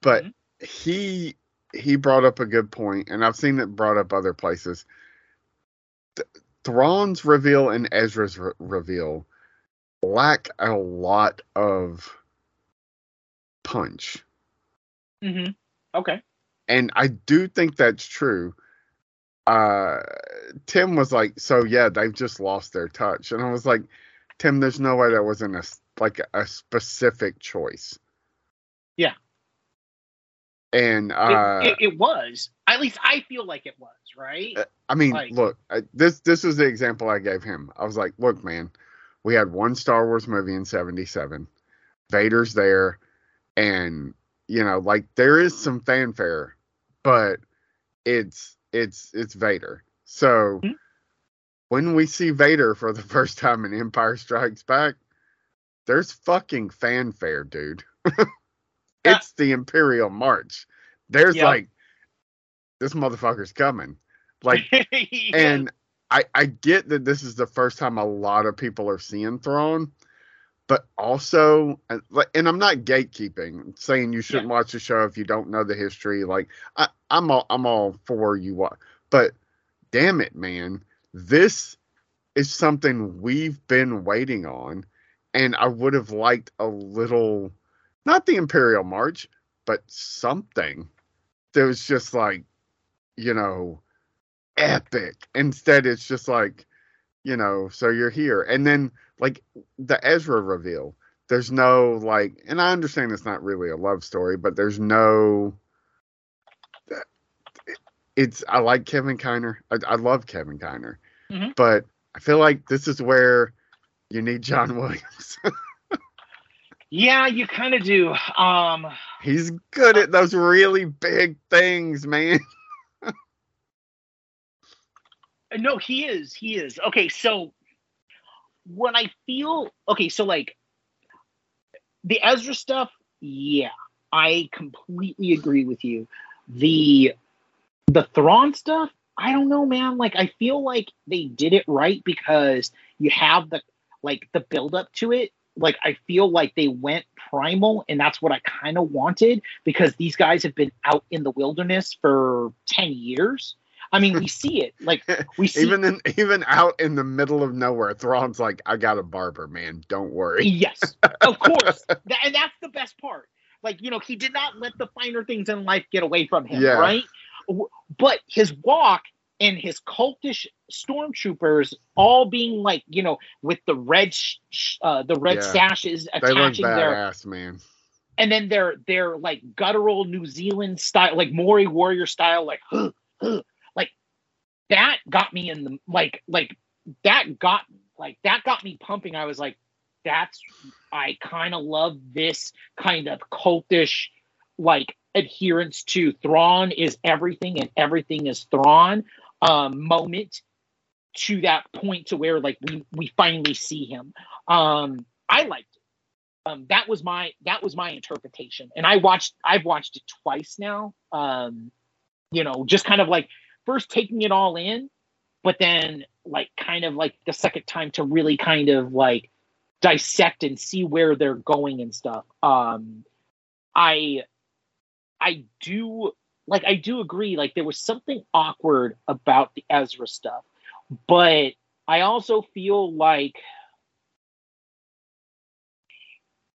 but he he brought up a good point, and I've seen it brought up other places. Th- Thrawn's reveal and Ezra's re- reveal lack a lot of punch, Mm-hmm. Okay. and I do think that's true. Uh, Tim was like, "So yeah, they've just lost their touch," and I was like, "Tim, there's no way that wasn't a like a specific choice." Yeah. And It, uh, it, it was. At least I feel like it was, right? Uh, I mean, Like- look, I, this this was the example I gave him. I was like, look, man, we had one Star Wars movie in '77. Vader's there, and you know, like there is some fanfare, but it's it's it's Vader. So Mhm. when we see Vader for the first time in Empire Strikes Back, there's fucking fanfare, dude. it's the Imperial March. There's Yep. like this motherfucker's coming. Like Yeah. and I I get that this is the first time a lot of people are seeing Thrawn, but also uh, and I'm not gatekeeping saying you shouldn't watch the show if you don't know the history. Like I, I'm all I'm all for you wa but damn it, man, this is something we've been waiting on, and I would have liked a little, not the Imperial March, but something that was just like, you know, epic. Instead, it's just like, you know, so you're here, and then like the Ezra reveal. There's no like, and I understand it's not really a love story, but there's no. It's I like Kevin Kiner. I, I love Kevin Kiner, Mhm. but I feel like this is where you need John Williams. yeah, you kind of do. Um, He's good at those really big things, man. Uh, no, he is. He is. Okay, so when I feel okay, so like the Ezra stuff, yeah, I completely agree with you. The the Thrawn stuff, I don't know, man. Like I feel like they did it right because you have the like the build up to it. Like I feel like they went primal, and that's what I kind of wanted because these guys have been out in the wilderness for ten years. I mean, we see it. Like we see even in even out in the middle of nowhere, Thrawn's like, I got a barber, man. Don't worry. Yes, of course. And that's the best part. Like, you know, he did not let the finer things in life get away from him, Yeah. right? But his walk and his cultish stormtroopers all being like, you know, with the red sh- uh, the red Yeah. sashes They look attaching their badass, man. and then their their like guttural New Zealand style, like Maori warrior style, like huh, huh, like that got me in the like like that got like that got me pumping. I was like, that's I kind of love this kind of cultish like adherence to Thrawn is everything and everything is Thrawn um moment to that point to where like we we finally see him. Um I liked it um, that was my that was my interpretation and i watched i've watched it twice now um, you know just kind of like first taking it all in but then like kind of like the second time to really kind of like dissect and see where they're going and stuff um i i do like i do agree like there was something awkward about the ezra stuff but i also feel like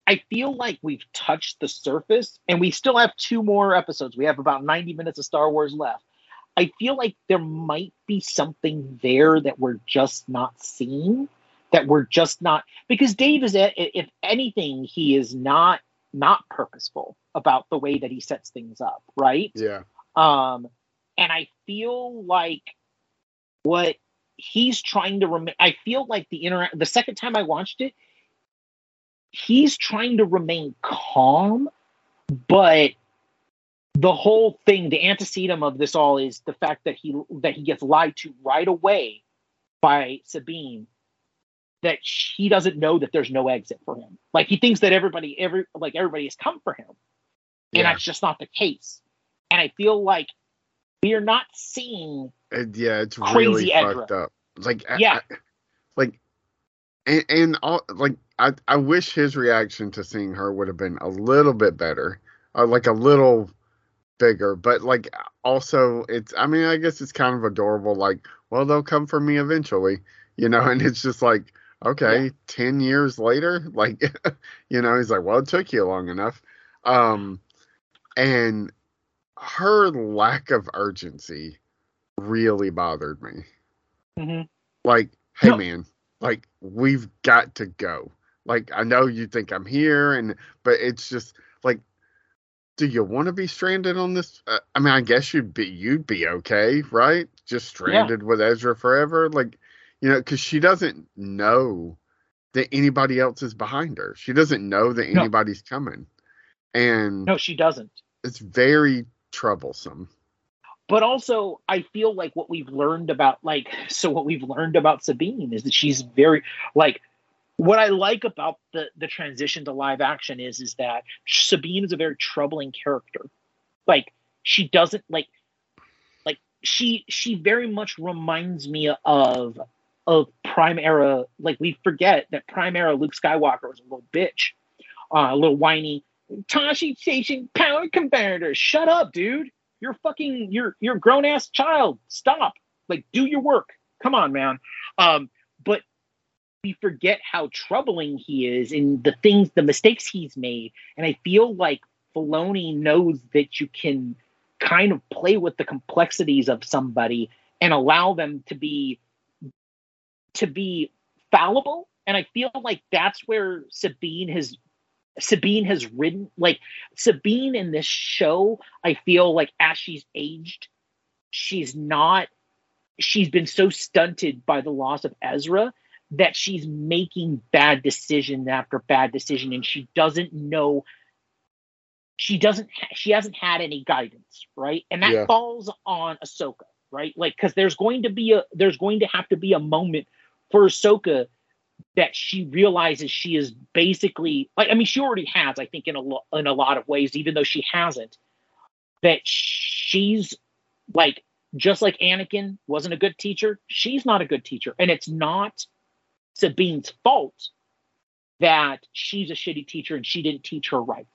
I feel like we've touched the surface and we still have two more episodes. We have about 90 minutes of Star Wars left. I feel like there might be something there that we're just not seeing, that we're just not because Dave is if anything he is not not purposeful about the way that he sets things up, right? Yeah. Um, and I feel like what he's trying to remain. I feel like the interact. The second time I watched it, he's trying to remain calm, but the whole thing, the antecedent of this all is the fact that he that he gets lied to right away by Sabine. That he doesn't know that there's no exit for him. Like he thinks that everybody, every like everybody has come for him, and Yeah. that's just not the case. And I feel like we are not seeing It- yeah, it's Crazy really fucked up. Like, Yeah. I- like, and, and all like, I I wish his reaction to seeing her would have been a little bit better, or like a little bigger. But like, also, it's I mean, I guess it's kind of adorable. Like, well, they'll come for me eventually, you know. And it's just like, okay, ten years later, like, you know, he's like, well, it took you long enough. Um, and her lack of urgency really bothered me. Mhm. Like, hey No. man, like we've got to go. Like I know you think I'm here and but it's just like do you want to be stranded on this uh, I mean I guess you'd be you'd be okay, right? Just stranded with Ezra forever like you know cuz she doesn't know that anybody else is behind her. She doesn't know that No. anybody's coming. And no, she doesn't. it's very troublesome. but also I feel like what we've learned about like so what we've learned about Sabine is that she's very like what I like about the the transition to live action is is that Sabine is a very troubling character. Like she doesn't like like she she very much reminds me of of prime era like we forget that prime era Luke Skywalker was a little bitch. Uh, a little whiny Tosche Station power converter. Shut up, dude. You're fucking you're you're grown ass child. Stop. Like do your work. Come on, man. Um, we forget how troubling he is and the things, the mistakes he's made. And I feel like Filoni knows that you can kind of play with the complexities of somebody and allow them to be to be fallible. And I feel like that's where Sabine has Sabine has ridden like Sabine in this show. I feel like as she's aged, she's not. She's been so stunted by the loss of Ezra that she's making bad decision after bad decision, and she doesn't know. She doesn't. She hasn't had any guidance, right? And that Yeah. falls on Ahsoka, right? Like, because there's going to be a there's going to have to be a moment for Ahsoka that she realizes she is basically like I mean she already has I think in a lo- in a lot of ways even though she hasn't that she's like just like Anakin wasn't a good teacher she's not a good teacher and it's not Sabine's fault that she's a shitty teacher and she didn't teach her right.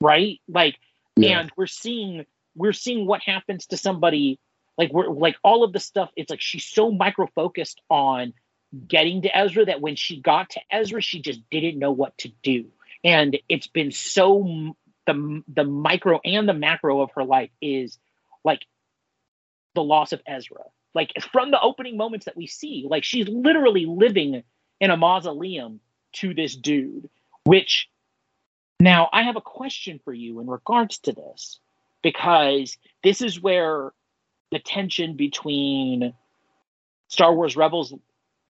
Right? Like Yeah. and we're seeing we're seeing what happens to somebody like we're like all of the stuff it's like she's so micro focused on getting to Ezra that when she got to Ezra she just didn't know what to do. And it's been so the the micro and the macro of her life is like the loss of Ezra like from the opening moments that we see like she's literally living in a mausoleum to this dude which now I have a question for you in regards to this because this is where the tension between Star Wars Rebels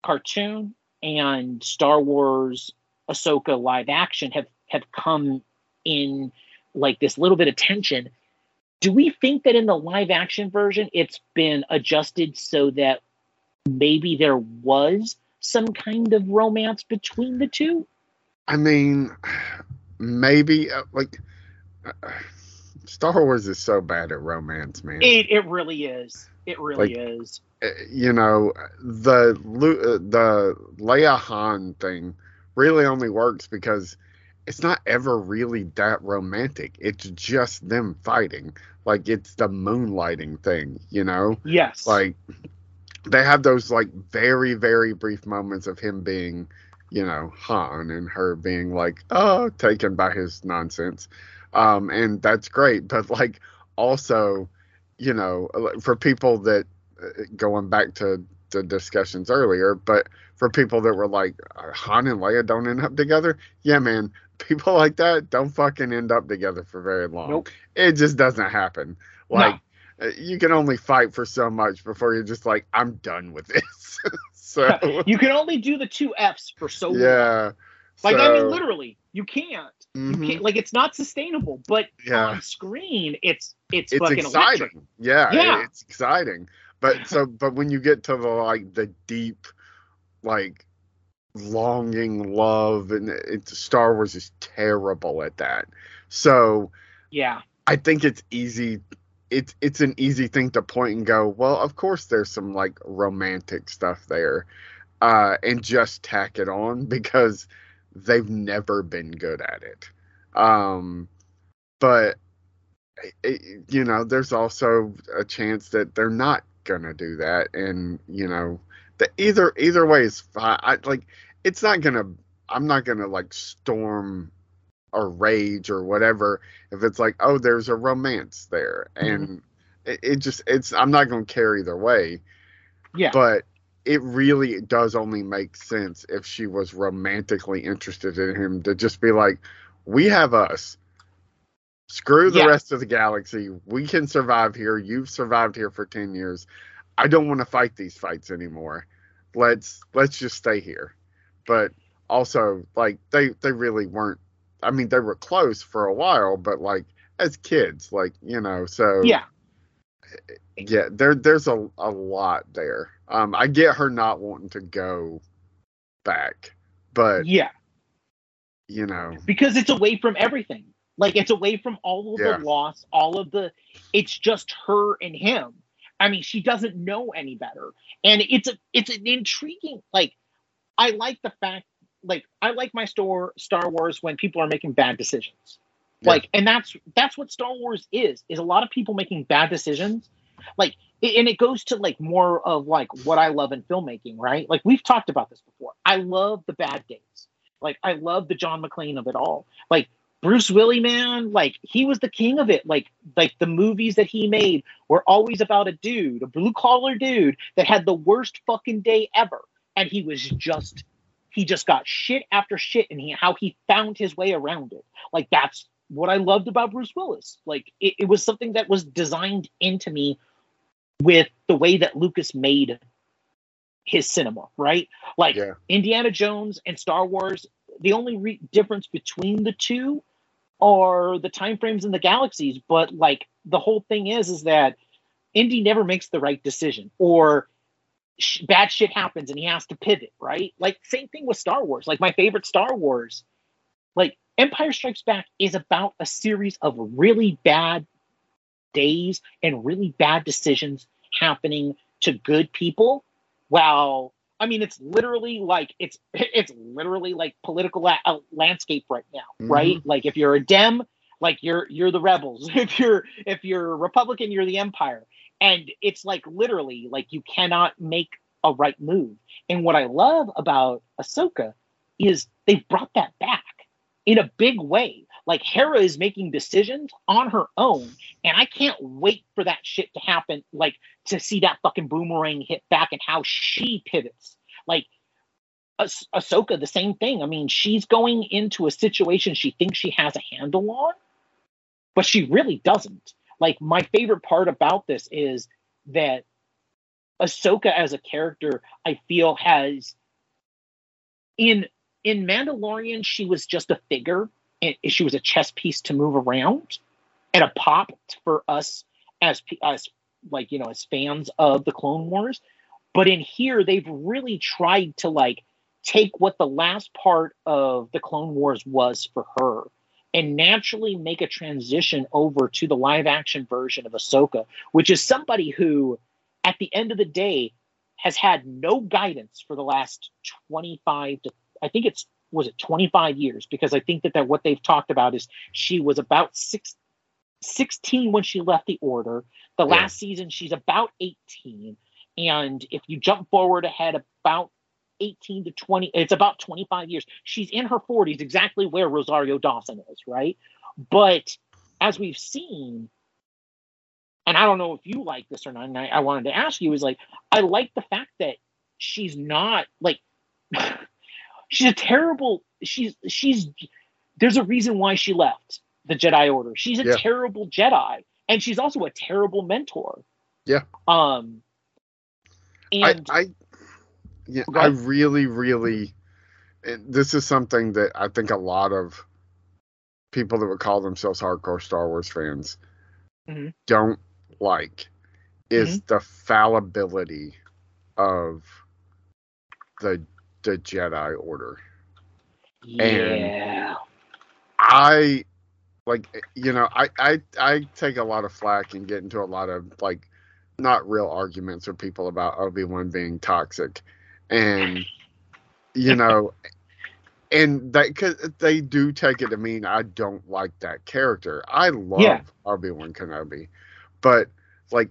cartoon and Star Wars Ahsoka live action have have come in like this little bit of tension. Do we think that in the live action version it's been adjusted so that maybe there was some kind of romance between the two? I mean, maybe uh, like uh, Star Wars is so bad at romance, man. It it really is. It really is. Uh, you know, the uh, the Leia Han thing really only works because it's not ever really that romantic. It's just them fighting. Like it's the moonlighting thing, you know? Yes. Like they have those like very very brief moments of him being, you know, Han and her being like, "Oh, taken by his nonsense." Um and that's great, but like also, you know, for people that uh, going back to the discussions earlier, but for people that were like "Uh, Han and Leia don't end up together, yeah, man, people like that don't fucking end up together for very long. Nope. It just doesn't happen. Like uh, you can only fight for so much before you're just like, I'm done with this. so you can only do the two F's for so long. yeah, Like I mean, literally, you can't. mhm, You can't. Like it's not sustainable. But yeah, on screen, it's it's, it's fucking exciting. electric. Yeah, Yeah. it's exciting. But so, but when you get to the like the deep, like longing love, and it's Star Wars is terrible at that. So Yeah. I think it's easy. It's it's an easy thing to point and go. Well, of course there's some like romantic stuff there, uh, and just tack it on because they've never been good at it. Um, but it, you know, there's also a chance that they're not gonna do that, and you know, the either either way is fine. I like it's not gonna. I'm not gonna like storm or rage or whatever if it's like oh there's a romance there mm-hmm. and it, it just it's i'm not to care either way Yeah. but it really does only make sense if she was romantically interested in him to just be like we have us screw the Yeah. rest of the galaxy we can survive here you've survived here for 10 years i don't want to fight these fights anymore let's let's just stay here but also like they they really weren't i mean they were close for a while but like as kids like you know so yeah. yeah, there there's a a lot there. Um, I get her not wanting to go back, but yeah, you know, because it's away from everything. Like it's away from all of Yeah. the loss, all of the. It's just her and him. I mean, she doesn't know any better, and it's a it's an intriguing. Like, I like the fact. Like, I like my store Star Wars when people are making bad decisions. Yeah. Like, and that's that's what Star Wars is. Is a lot of people making bad decisions. Like, and it goes to like more of like what I love in filmmaking, right? Like we've talked about this before. I love the bad days. Like I love the John McClane of it all. Like Bruce Willie, man, like he was the king of it. Like like the movies that he made were always about a dude, a blue collar dude that had the worst fucking day ever, and he was just he just got shit after shit, and he how he found his way around it. Like that's what I loved about Bruce Willis. Like it, it was something that was designed into me with the way that Lucas made his cinema, right? Like Yeah. Indiana Jones and Star Wars, the only re- difference between the two are the time frames and the galaxies, but like the whole thing is is that Indy never makes the right decision or sh- bad shit happens and he has to pivot, right? Like same thing with Star Wars. Like my favorite Star Wars, like Empire Strikes Back is about a series of really bad days and really bad decisions happening to good people while I mean it's literally like it's it's literally like political la- uh, landscape right now, right? Like if you're a dem, like you're you're the rebels. If you're if you're a Republican, you're the empire. And it's like literally like you cannot make a right move. And what I love about Ahsoka is they brought that back in a big way. Like Hera is making decisions on her own, and I can't wait for that shit to happen. Like to see that fucking boomerang hit back and how she pivots. Like Ah- Ahsoka, the same thing. I mean, she's going into a situation she thinks she has a handle on, but she really doesn't. Like my favorite part about this is that Ahsoka as a character, I feel has in in Mandalorian, she was just a figure. and She was a chess piece to move around, and a pop for us as as like you know as fans of the Clone Wars. But in here, they've really tried to like take what the last part of the Clone Wars was for her and naturally make a transition over to the live action version of Ahsoka, which is somebody who, at the end of the day, has had no guidance for the last 25 to, I think it's, was it 25 years? Because I think that, that what they've talked about is she was about six, 16 when she left the order. The Yeah. last season, she's about 18. And if you jump forward ahead about 18 to 20, it's about 25 years. She's in her 40s, exactly where Rosario Dawson is, right? But as we've seen, and I don't know if you like this or not, and I, I wanted to ask you, is like, I like the fact that she's not like, she's a terrible, she's, she's, there's a reason why she left the Jedi Order. She's a Yeah. terrible Jedi, and she's also a terrible mentor. Yeah. Um, I, and I, yeah, I really, really, this is something that I think a lot of people that would call themselves hardcore Star Wars fans Mhm. don't like is Mm-hmm. the fallibility of the the Jedi Order. yeah, I like you know I I I take a lot of flack and get into a lot of like not real arguments with people about Obi Wan being toxic, and you know, and that because they do take it to mean I don't like that character. I love Yeah. Obi Wan Kenobi, but like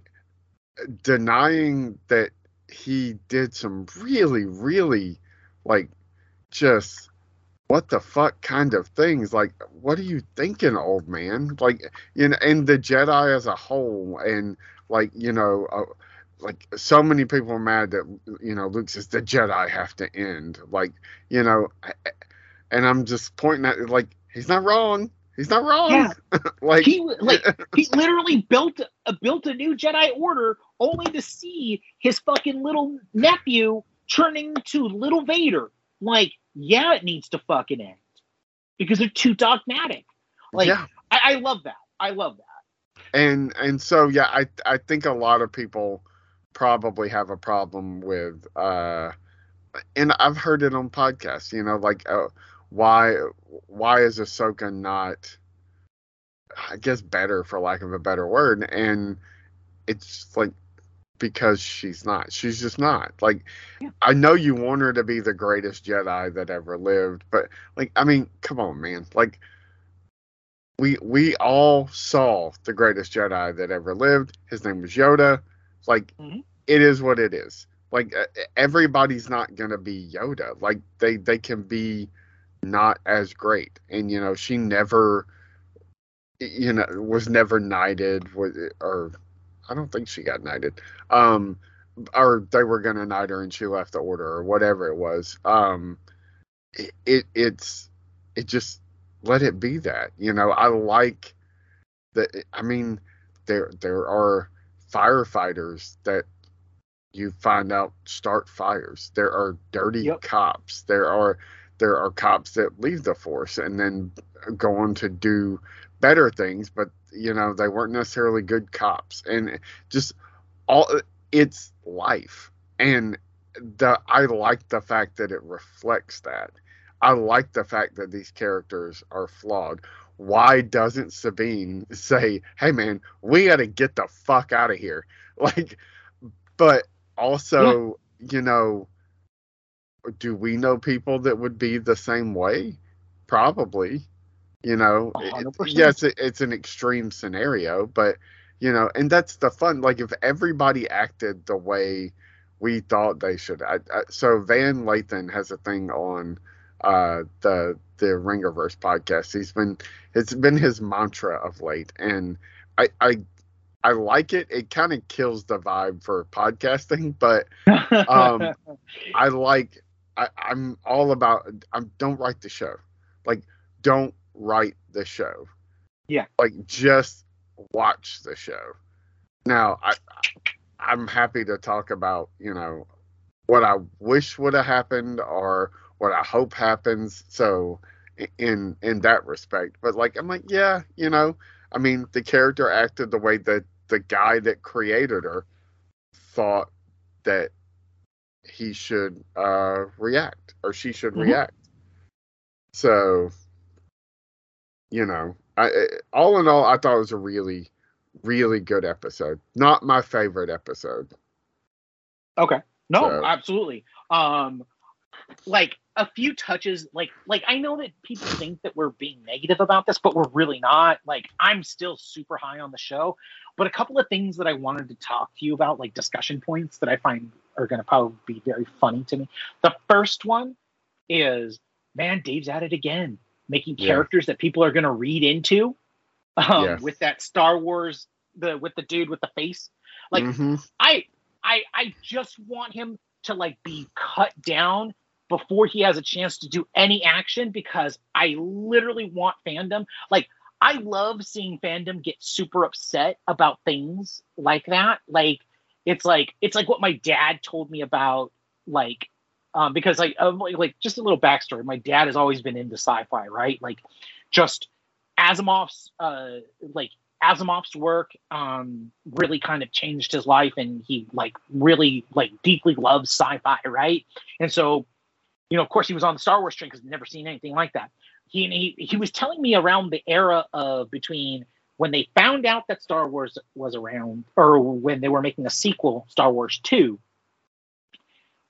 denying that he did some really really like just what the fuck kind of things? Like what are you thinking old man? Like you know and the jedi as a whole and like you know uh, like so many people are mad that you know luke says the jedi have to end. Like you know I- and i'm just pointing at like he's not wrong. He's not wrong. Yeah. like he like he literally built a built a new Jedi Order only to see his fucking little nephew turning to little Vader. Like, yeah, it needs to fucking end because they're too dogmatic. Like, yeah I, I love that. I love that. and and so yeah, I I think a lot of people probably have a problem with uh and I've heard it on podcasts, you know, like uh, why why is Ahsoka not I guess better for lack of a better word and it's like because she's not. She's just not. Like Yeah. I know you want her to be the greatest Jedi that ever lived, but like I mean, come on, man. Like we we all saw the greatest Jedi that ever lived. His name was Yoda. Like Mhm. it is what it is. Like uh, everybody's not going to be Yoda. Like they they can be not as great. And you know, she never you know was never knighted or I don't think she got knighted. Um or they were going to knight her and she left the order or whatever it was. Um it, it it's it just let it be that. You know, I like that I mean there there are firefighters that you find out start fires. There are dirty Yep. cops. There are there are cops that leave the force and then go on to do better things, but you know they weren't necessarily good cops. And just all it's life, and the I like the fact that it reflects that. I like the fact that these characters are flawed. Why doesn't Sabine say, "Hey, man, we got to get the fuck out of here"? Like, but also, you know, do we know people that would be the same way? Probably. You know, it- yes, it, it's an extreme scenario, but you know, and that's the fun. Like, if everybody acted the way we thought they should, I, I, so Van Lathan has a thing on uh, the the Ringerverse podcast. He's been it's been his mantra of late, and I I I like it. It kind of kills the vibe for podcasting, but um, I like. I, I'm all about. I'm don't write the show. Like, don't write the show. Yeah. Like, just watch the show. Now, I I'm happy to talk about you know what I wish would have happened or what I hope happens. So in in that respect, but like I'm like, yeah, you know, I mean, the character acted the way that the guy that created her thought that he should uh, react or she should Mhm. react. So, you know, I, all in all, I thought it was a really, really good episode. Not my favorite episode. Okay. No, So- absolutely. Um like a few touches like like I know that people think that we're being negative about this, but we're really not. Like I'm still super high on the show, but a couple of things that I wanted to talk to you about like discussion points that I find are going to probably be very funny to me. The first one is man, Dave's at it again, making Yeah. characters that people are going to read into um Yes. with that Star Wars the with the dude with the face. Like Mhm. I I I just want him to like be cut down before he has a chance to do any action because I literally want fandom. Like I love seeing fandom get super upset about things like that. Like it's like it's like what my dad told me about like um because like um, like, just a little backstory. My dad has always been into sci-fi, right? Like just Asimov's uh like Asimov's work um really kind of changed his life and he like really like deeply loves sci-fi, right? And so, you know, of course he was on the Star Wars train because never seen anything like that. He, he he was telling me around the era of between when they found out that Star Wars was around or when they were making a sequel, Star Wars 2,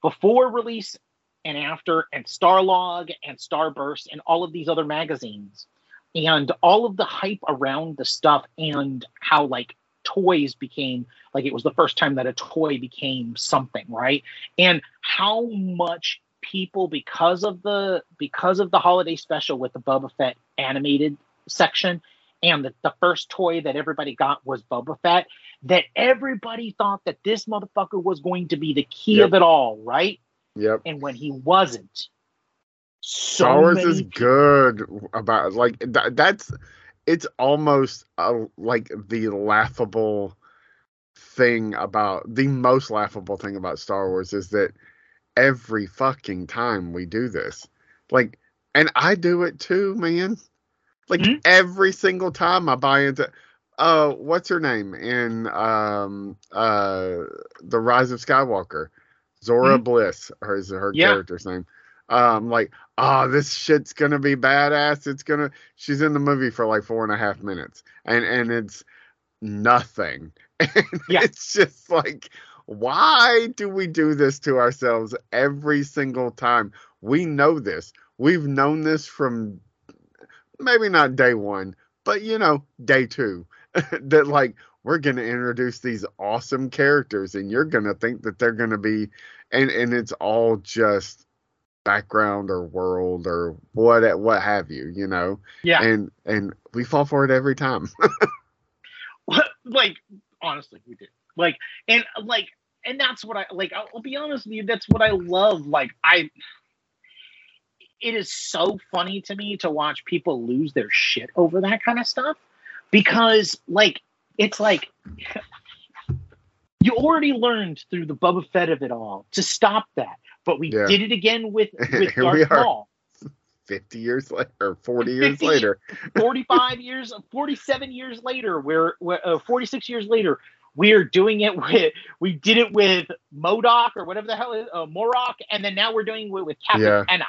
before release and after, and Starlog and Starburst and all of these other magazines, and all of the hype around the stuff and how like toys became like it was the first time that a toy became something, right? And how much people because of the because of the holiday special with the Boba Fett animated section and the, the first toy that everybody got was Boba Fett, that everybody thought that this motherfucker was going to be the key Yep. of it all, right? Yep. And when he wasn't, so Star Wars many is good about like that, that's it's almost a, like the laughable thing about the most laughable thing about Star Wars is that every fucking time we do this like and I do it too man like Mhm. every single time I buy into uh, what's her name in um uh the Rise of Skywalker? Zorii Mhm. Bliss, her is her Yeah. character's name. Um, like, oh, this shit's gonna be badass. It's gonna. She's in the movie for like four and a half minutes, and and it's nothing. And Yeah. it's just like, why do we do this to ourselves every single time? We know this. We've known this from maybe not day one, but you know, day two. that like we're gonna introduce these awesome characters, and you're gonna think that they're gonna be, and and it's all just background or world or what what have you, you know. Yeah. And and we fall for it every time. like honestly we did like and like and that's what i like I'll, I'll be honest with you that's what i love like i it is so funny to me to watch people lose their shit over that kind of stuff because like it's like you already learned through the Boba Fett of it all to stop that but we Yeah. did it again with with Darth. Maul Fifty years later, or forty years 50 later. 45 years 47 years later we're, we're uh, 46 years later we're doing it with we did it with modoc or whatever the hell is uh, Marrok and then now we're doing it with captain Yeah. enoch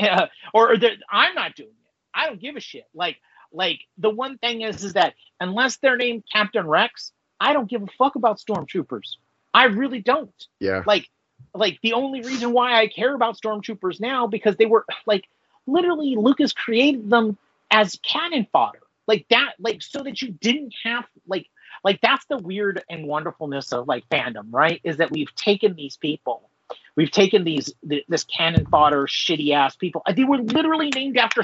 uh, or, or i'm not doing it i don't give a shit like like the one thing is is that unless they're named captain rex i don't give a fuck about stormtroopers i really don't Yeah. like like the only reason why I care about stormtroopers now because they were like literally Lucas created them as cannon fodder. Like that like so that you didn't have like like that's the weird and wonderfulness of like fandom, right? Is that we've taken these people We've taken these th- this cannon fodder, shitty ass people. They were literally named after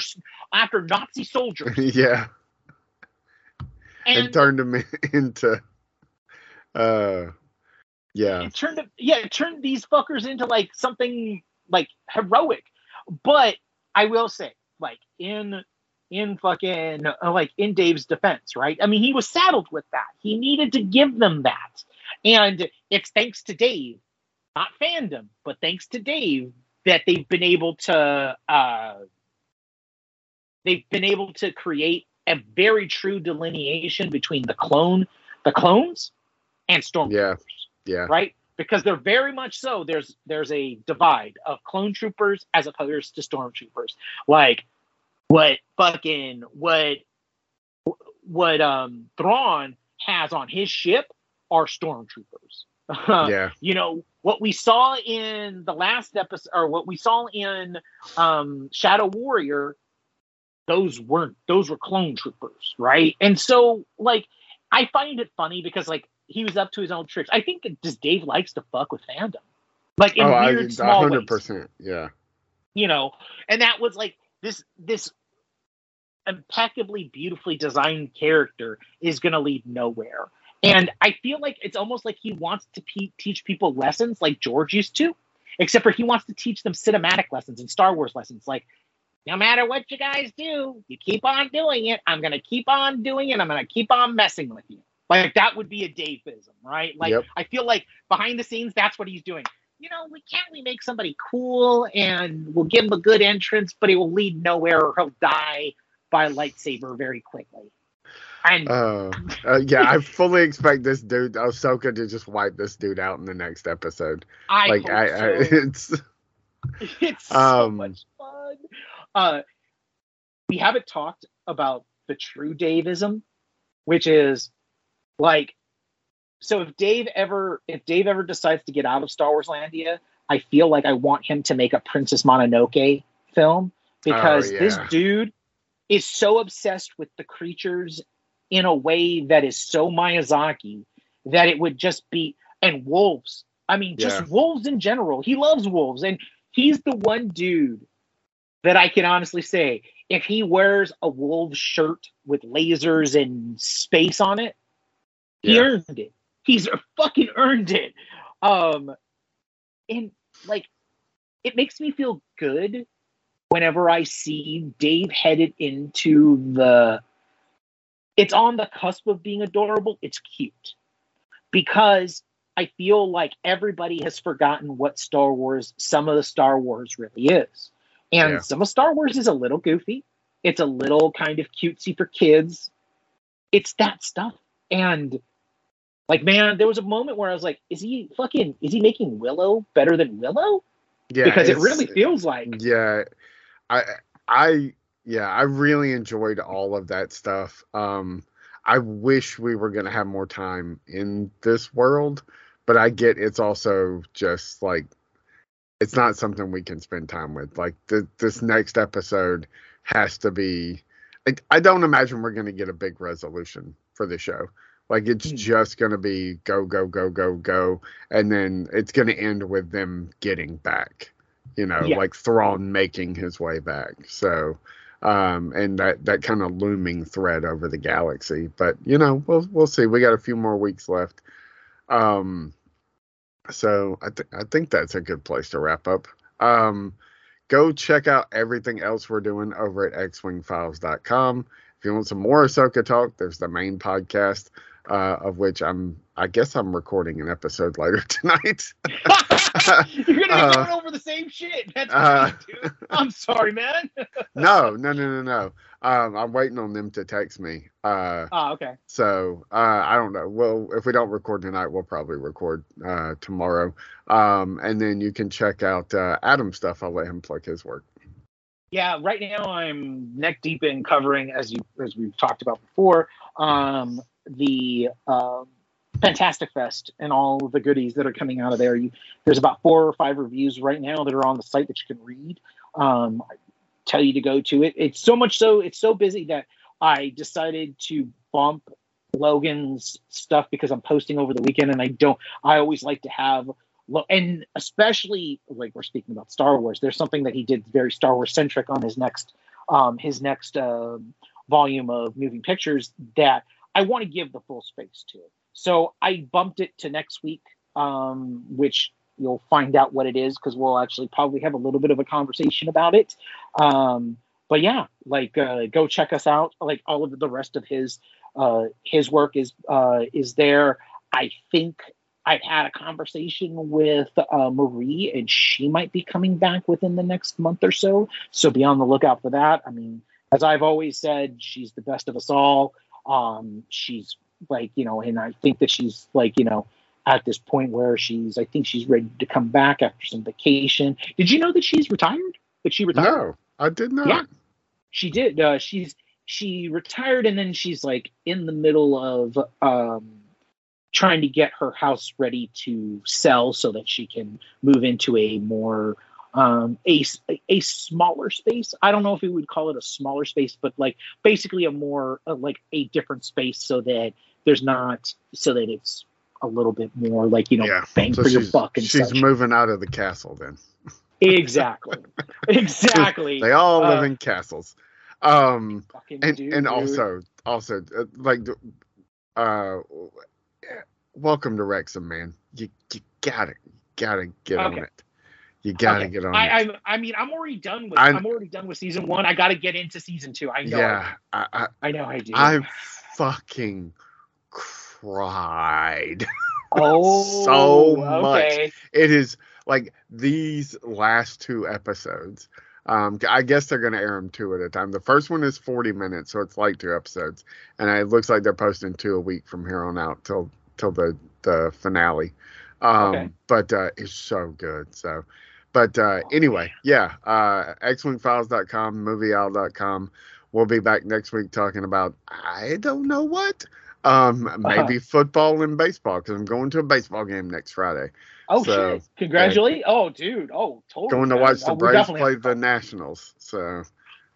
after Nazi soldiers, yeah. And, and turned them into uh yeah. it turned yeah it turned these fuckers into like something like heroic but i will say like in in fucking uh, like in dave's defense right i mean he was saddled with that he needed to give them that and it's thanks to dave not fandom but thanks to dave that they've been able to uh they've been able to create a very true delineation between the clone the clones and stormtroopers Yeah. Yeah. right? Because they're very much so. There's there's a divide of clone troopers as opposed to stormtroopers. Like what fucking what what um Thrawn has on his ship are stormtroopers. Yeah. you know what we saw in the last episode or what we saw in um shadow warrior those weren't those were clone troopers right and so like i find it funny because like he was up to his own tricks i think that just dave likes to fuck with fandom like in oh, I, weird small hundred ways percent. Yeah. you know and that was like this this impeccably beautifully designed character is going to lead nowhere and i feel like it's almost like he wants to pe- teach people lessons like george used to except for he wants to teach them cinematic lessons and star wars lessons like no matter what you guys do you keep on doing it. I'm going to keep on doing it. I'm going to keep on messing with you. Like that would be a daveism right? Like Yep. i feel like behind the scenes that's what he's doing. You know, we can't we make somebody cool and we'll give him a good entrance, but it will lead nowhere or he'll die by a lightsaber very quickly. And Uh, uh, yeah, I fully expect this dude, Ahsoka, to just wipe this dude out in the next episode. I like, I, I, so. it's it's so Um, much fun. Uh, we haven't talked about the true Daveism, which is like, so if Dave ever, if Dave ever decides to get out of Star Wars Landia, I feel like I want him to make a Princess Mononoke film because this Oh, yeah. dude is so obsessed with the creatures in a way that is so Miyazaki that it would just be and wolves. I mean, just Yeah. wolves in general. He loves wolves, and he's the one dude that I can honestly say if he wears a wolf shirt with lasers and space on it, he Yeah. earned it. He's fucking earned it. Um, and like, it makes me feel good whenever I see Dave headed into the. It's on the cusp of being adorable. It's cute because I feel like everybody has forgotten what Star Wars, some of the Star Wars really is. And Yeah. some of Star Wars is a little goofy. It's a little kind of cutesy for kids. it's that stuff. And like, man, there was a moment where I was like, is he fucking is he making Willow better than Willow? Yeah, because it really feels like Yeah, I I yeah I really enjoyed all of that stuff. Um, I wish we were gonna have more time in this world, but I get it's also just like it's not something we can spend time with. Like th- this next episode has to be. I, I don't imagine we're gonna get a big resolution for the show. Like it's Hmm. just gonna be go go go go go, and then it's gonna end with them getting back. You know, Yeah. like Thrawn making his way back. So, um, and that that kind of looming threat over the galaxy. But you know, we'll we'll see. We got a few more weeks left. Um, so I think I think that's a good place to wrap up. Um, go check out everything else we're doing over at xwingfiles.com. If you want some more Ahsoka talk, there's the main podcast, uh, of which I'm I guess I'm recording an episode later tonight. you're gonna be Uh, going over the same shit. That's uh. I'm sorry, man. no, no, no, no, no. Um, I'm waiting on them to text me. Uh, Oh, okay. So uh, I don't know. Well, if we don't record tonight, we'll probably record uh, tomorrow. Um, and then you can check out uh, Adam's stuff. I'll let him plug his work. Yeah, right now I'm neck deep in covering, as you as we've talked about before, um, the um, Fantastic Fest and all the goodies that are coming out of there. You, there's about four or five reviews right now that are on the site that you can read. Um, I tell you to go to it. It's so much so it's so busy that I decided to bump Logan's stuff because I'm posting over the weekend, and I don't. I always like to have and especially like we're speaking about Star Wars. There's something that he did very Star Wars centric on his next um, his next uh, volume of moving pictures that I want to give the full space to. So I bumped it to next week, um, which you'll find out what it is because we'll actually probably have a little bit of a conversation about it. Um, but yeah, like uh, go check us out. Like all of the rest of his uh, his work is uh, is there. I think I've had a conversation with uh, Marie, and she might be coming back within the next month or so. So be on the lookout for that. I mean, as I've always said, she's the best of us all. Um, she's like, you know, and I think that she's like, you know, at this point where she's, I think she's ready to come back after some vacation. Did you know that she's retired? That she retired? No, I did not. Yeah. She did. Uh, she's she retired, and then she's like in the middle of um, trying to get her house ready to sell so that she can move into a more um a, a smaller space i don't know if we would call it a smaller space but like basically a more uh, like a different space so that there's not so that it's a little bit more like you know Yeah. bang So for your buck and she's such moving out of the castle then. exactly exactly They all Uh, live in castles. Um, and and dude. also also uh, like uh welcome to Wrexham, man. You you gotta gotta get on it. You gotta Okay. get on. I, I I mean I'm already done with I'm- I'm, already done with season one. I got to get into season two. I know. yeah, I, I I, know I do. I fucking cried. oh, so much. okay. It is like these last two episodes. Um, I guess they're going to air them two at a time. The first one is 40 minutes, so it's like two episodes, and it looks like they're posting two a week from here on out till till the the finale. Um, Okay. But uh, it's so good. So, but uh, anyway, yeah, uh, xwingfiles.com, movieowl.com. We'll be back next week talking about I don't know what. Um, maybe football and baseball because I'm going to a baseball game next Friday. Oh So, shit! Congratulate! Oh dude! Oh totally. Going to watch the Oh, Braves play the. Nationals. So,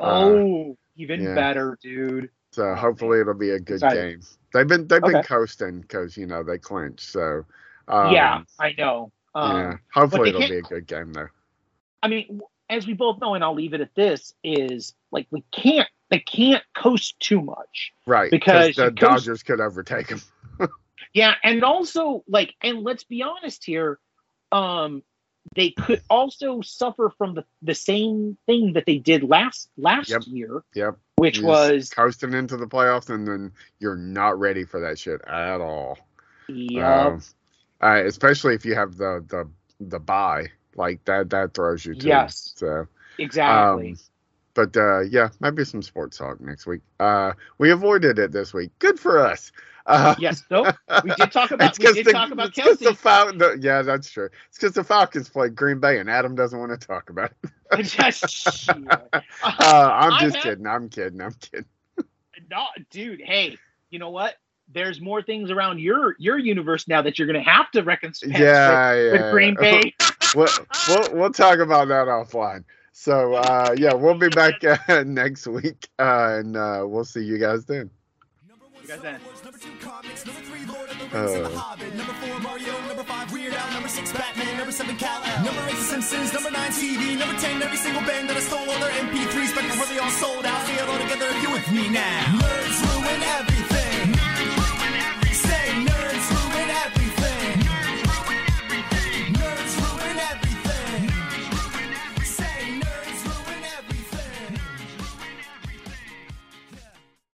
Oh, even yeah. better, dude. so Oh, hopefully it'll be a good Excited. game. They've been they've been coasting because you know they clinched. So, um, yeah, I know. Um, yeah. Hopefully it'll be a good game though. I mean, as we both know, and I'll leave it at this: is like we can't they can't coast too much. Right, Because the coast- Dodgers could overtake them. Yeah, and also like, and let's be honest here, um, they could also suffer from the the same thing that they did last last Yep. year, Yep, which You're was coasting into the playoffs, and then you're not ready for that shit at all. yeah, Um, uh, especially if you have the the the buy like that that throws you too. Yes. So exactly. um, but uh, yeah, maybe some sports talk next week. Uh, we avoided it this week. Good for us. Uh, yes, no, we did talk about we did the, talk about Kelce. The Fal- the, yeah, that's true. It's because the Falcons played Green Bay, and Adam doesn't want to talk about it. just, uh, I'm just have, kidding. I'm kidding. I'm kidding. no, dude. Hey, you know what? There's more things around your your universe now that you're going to have to reconcile yeah, with, yeah, with Green Bay. we'll, we'll we'll talk about that offline. So uh, yeah, we'll be back uh, next week, uh, and uh, we'll see you guys then. You guys then. Uh, number four, Mario. Number five, Weird Al. Number six, Batman. Number seven, Kal El. Number eight, The Simpsons. Number nine, TV. Number ten, every single band that I stole all their MP3s back before they all sold out. See it all together if you with me now. Yeah.